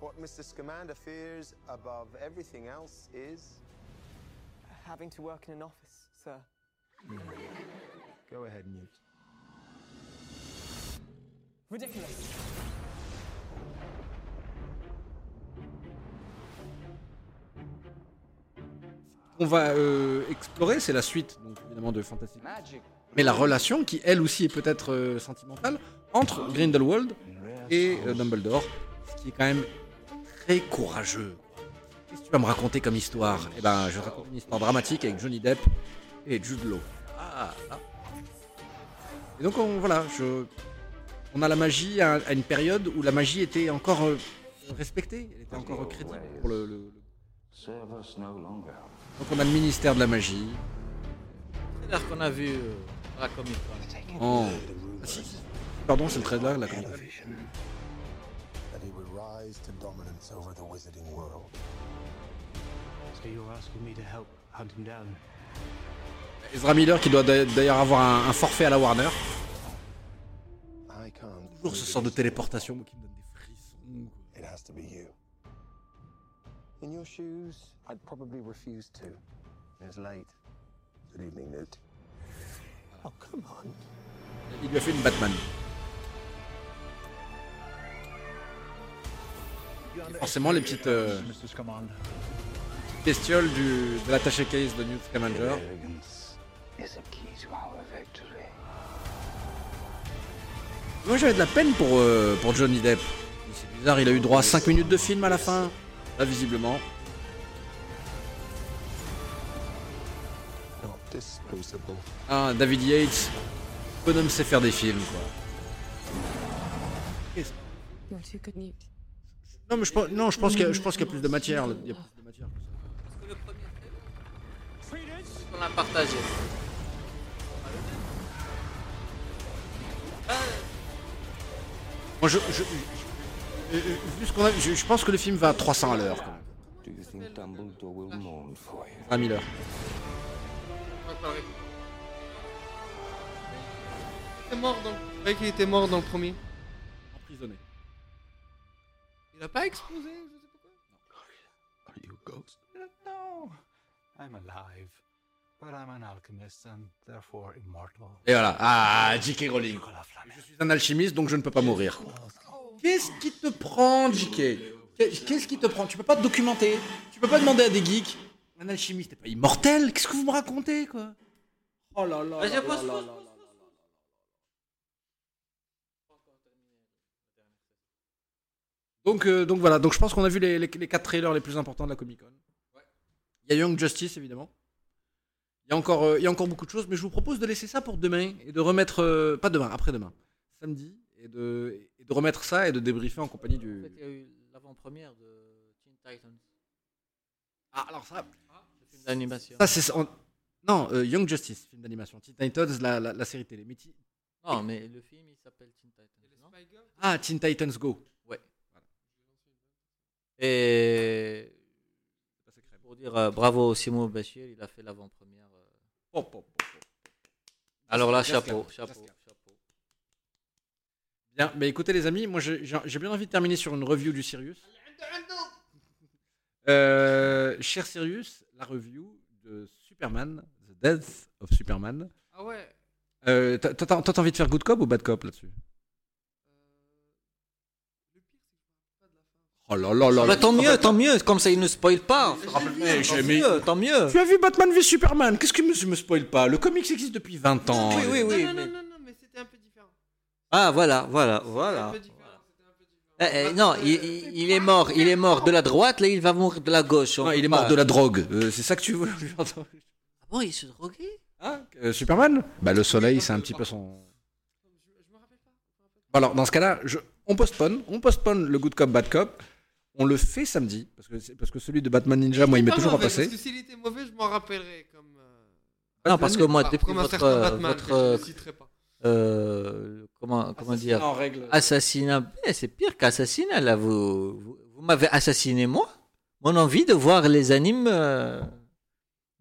What Mr. Scamander fears above everything else is. Having to work in an office, sir. Go ahead, Newt. Ridiculous. On va euh, explorer, c'est la suite, donc évidemment de Fantastic. Mais la relation, qui elle aussi est peut-être euh, sentimentale, entre Grindelwald et euh, Dumbledore, ce qui est quand même très courageux. Qu'est-ce que tu vas me raconter comme histoire? Eh ben, je raconte une histoire dramatique avec Johnny Depp et Jude Law. Ah, ah. Et donc, on, voilà, je, on a la magie à, à une période où la magie était encore euh, respectée, elle était encore crédible pour le- donc on a le ministère de la magie. trailer qu'on a vu euh, à la Comic Con. Oh. Ah, si. Pardon, c'est le trailer de la Comic Con. Ezra Miller qui doit d'a- d'ailleurs avoir un, un forfait à la Warner. Toujours ce sort de téléportation moi, qui me donne des frissons. It has to be you. In your shoes, I'd probably refuse to. It's late. Good evening, Newt. Oh, come on. Il lui a fait une Batman. Et forcément les petites euh, bestioles du, de l'attaché case de Newt Scamander. Moi j'avais de la peine pour, euh, pour Johnny Depp. C'est bizarre, il a eu droit à 5 minutes de film à la fin. Là visiblement. Ah, David Yates. Bonhomme sait faire des films quoi. Non mais je pense, non, je pense qu'il y, a- qu'il y a plus de matière. Y a plus de matière que. On l'a partagé. Je, je, je- je- euh, vu ce qu'on a, je, je pense que le film va à 300 à l'heure. quand même. Do you think Dumbledore will mourn for you? À 1000 heures. Il était mort dans le... Qu'il était mort dans le premier. Emprisonné. Il a pas explosé, je sais pas quoi. Are you a ghost? No, I'm alive, Et voilà. Ah, J.K. Rowling. Je suis un alchimiste donc je ne peux pas mourir. Qu'est-ce qui te prend, J.K. Qu'est- Qu'est-ce qui te prend? Tu peux pas te documenter. Tu peux pas demander à des geeks. Un alchimiste n'est pas immortel. Qu'est-ce que vous me racontez, quoi? Oh là là. Vas-y, pose, pose. Donc, euh, donc voilà, donc je pense qu'on a vu les, les, les quatre trailers les plus importants de la Comic Con. Il y a Young Justice évidemment. Il y, a encore, euh, il y a encore beaucoup de choses, mais je vous propose de laisser ça pour demain et de remettre. euh, pas demain, après-demain. Samedi. Et de, et de remettre ça et de débriefer en compagnie En du. fait, il y a eu l'avant-première de Teen Titans. Ah, alors ça. Le film d'animation. Ça, c'est. on- Non, euh, Young Justice, film d'animation. Teen Titans, la, la, la série télé. Mais Ti- Non, mais le film, il s'appelle Teen Titans. non Ah, Teen Titans Go. Ouais. Et pour dire euh, bravo Simon Bachir, il a fait l'avant-première. Alors là, chapeau, chapeau. Bien, mais écoutez les amis, moi j'ai bien envie de terminer sur une review du Sirius. Euh, cher Sirius, la review de Superman, The Death of Superman. Ah ouais. Euh, t'as envie de faire good cop ou bad cop là-dessus? Oh là là là Bah, là. tant mieux, tant mieux, comme ça il ne spoil pas. Mais Tant mieux, tant mieux. Tu as vu Batman v Superman? Qu'est-ce que me, me spoil pas? Le comics existe depuis 20 ans. Oui, oui, oui. non, non, non, non, mais c'était un peu différent. Ah voilà, voilà, voilà. Un peu différent, c'était un peu différent. Eh, eh, non, il, il- il est mort, il est mort de la droite, là il va mourir de la gauche. on Non, il est mort pas. de la drogue. Euh, c'est ça que tu veux entendre Ah bon, il se droguait? Hein? Euh, Superman? Bah le soleil, c'est un petit peu son. Alors dans ce cas-là, je- on postpone, on postpone le good cop bad cop. On le fait samedi parce que c'est- parce que celui de Batman Ninja, moi, il m'est toujours mauvais, passé. Parce que s'il était mauvais, je m'en rappellerai comme. euh, Non, parce que moi, Ah, depuis votre, euh, Batman, votre que je ne euh, citerai pas. euh, comment, comment dire, en règle. assassinat, Eh, c'est pire qu'assassinat là. Vous, vous, vous m'avez assassiné moi. Mon envie de voir les animes, euh,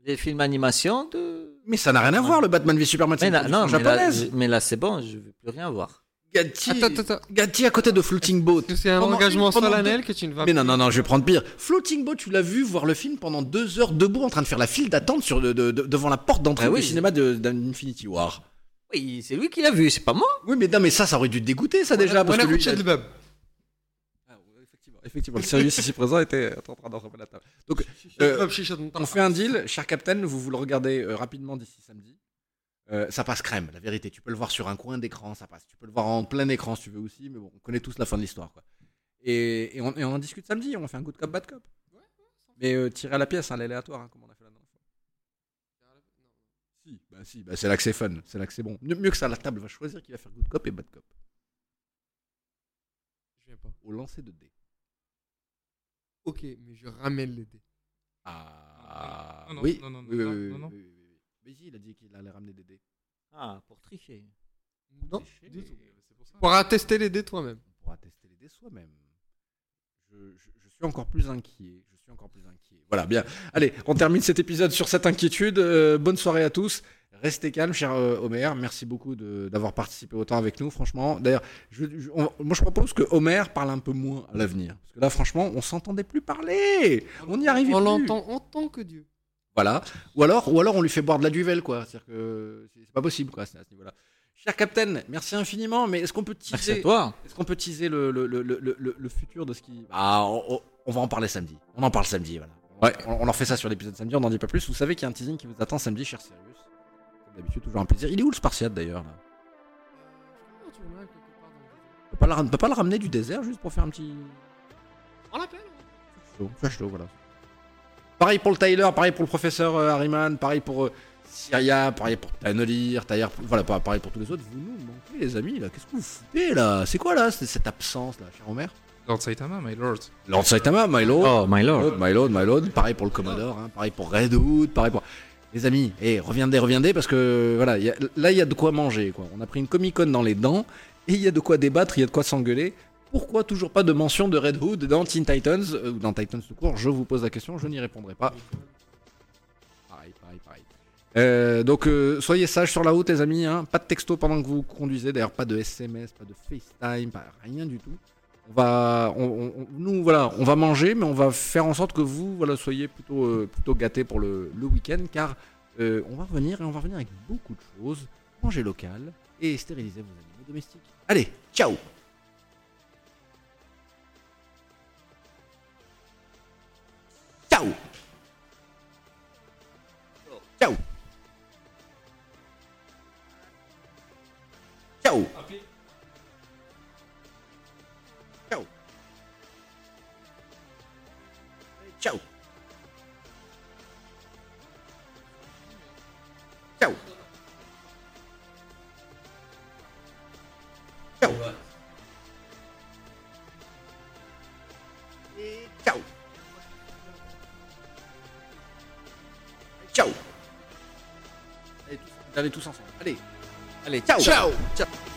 les films animation de. Mais ça n'a rien à voir le Batman v Superman. Mais là, non, mais japonaise. mais là, c'est bon, je veux plus rien voir. Gatti, Attends, attends, attends. Gatti à côté de Floating Boat. C'est un Pendant engagement une- pendant solennel deux- que tu ne vas Mais non, non, non, je vais prendre pire. Floating Boat, tu l'as vu voir le film pendant deux heures debout en train de faire la file d'attente sur de- de- de- devant la porte d'entrée Ah du oui. cinéma de- d'Infinity War. Oui, c'est lui qui l'a vu, c'est pas moi. Oui, mais non, mais ça, ça aurait dû te dégoûter, ça déjà. Parce que lui, il a- Bub. Ah, ouais, effectivement, effectivement, le Sirius ici présent était en train d'en remettre la table. Donc, euh, on fait un deal, cher Captain, vous vous le regardez euh, rapidement d'ici samedi. Euh, ça passe crème, la vérité. Tu peux le voir sur un coin d'écran, ça passe. Tu peux le voir en plein écran si tu veux aussi, mais bon, on connaît tous la fin de l'histoire, quoi. Et, et on, et on en discute samedi, on fait un good cop, bad cop. Mais euh, tirer à la pièce, hein, l'aléatoire, hein, comme on a fait la dernière fois. Si, bah si, bah c'est là que c'est fun, c'est là que c'est bon. Mieux, mieux que ça, la table va choisir qui va faire good cop et bad cop. Je viens pas. Au lancer de dés. Ok, mais je ramène les dés. Ah, Non, non, oui, non, non, oui, non, oui, oui, non, non. Si, il a dit qu'il allait ramener des dés. Ah, pour tricher. Non, Tricher, du tout. c'est pour ça. Tu pourras tester les dés toi-même. On pourra tester les dés soi-même. je, je- je suis encore plus inquiet. Je suis encore plus inquiet. Voilà, bien. Allez, on termine cet épisode sur cette inquiétude. Euh, bonne soirée à tous. Restez calme, cher euh, Homer. Merci beaucoup de- d'avoir participé autant avec nous, franchement. D'ailleurs, je- je- on- moi je propose que Homer parle un peu moins à l'avenir. Parce que là, franchement, on s'entendait plus parler. On n'y arrivait On plus. l'entend en tant que Dieu. Voilà. Ou alors, ou alors on lui fait boire de la duvel, quoi. C'est-à-dire que c'est pas possible, quoi, à ce niveau-là. Cher Captain, merci infiniment, mais est-ce qu'on peut teaser Merci à toi. Est-ce qu'on peut teaser le, le, le, le, le- le futur de ce qui. Ah, on, va en parler samedi. On en parle samedi, voilà. Ouais, on, on leur fait ça sur l'épisode samedi, on n'en dit pas plus. Vous savez qu'il y a un teasing qui vous attend samedi, cher Sirius. Comme d'habitude, toujours un plaisir. Il est où le Spartiate d'ailleurs là? Comment tu remarques quelque part dans le on peut, pas le, on peut pas le ramener du désert juste pour faire un petit. On l'appelle Chaud, flash low, voilà. Pareil pour le Tyler, pareil pour le professeur euh, Harriman, pareil pour euh, Syria, pareil pour Tanolir, voilà, pa- pareil pour tous les autres. Vous nous manquez, les amis, là. Qu'est-ce que vous foutez, là? C'est quoi, là, c'est- cette absence, là, cher Homer? Lord Saitama, my lord. Lord Saitama, my lord. Oh, my lord. My lord, my lord. Pareil pour le Commodore, hein, pareil pour Red Hood, pareil pour. Les amis, eh, reviendez, reviendez, parce que voilà, y a- là, il y a de quoi manger, quoi. On a pris une Comic Con dans les dents, et il y a de quoi débattre, il y a de quoi s'engueuler. Pourquoi toujours pas de mention de Red Hood dans Teen Titans, euh, ou dans Titans tout court Je vous pose la question, je n'y répondrai pas. Pareil, pareil, pareil. Euh, donc euh, soyez sages sur la route les amis, hein. pas de texto pendant que vous conduisez, d'ailleurs pas de SMS, pas de FaceTime, pas rien du tout. On va, nous voilà, on va manger, mais on va faire en sorte que vous voilà soyez plutôt euh, plutôt gâtés pour le, le week-end, car on va revenir et on va revenir avec beaucoup de choses, manger local et stériliser vos animaux domestiques. Allez, ciao. Ciao. Ciao. Ciao. Ciao. Ciao. Ciao. Ciao. Allez tous ensemble. Allez. Allez, ciao. Ciao. Ciao.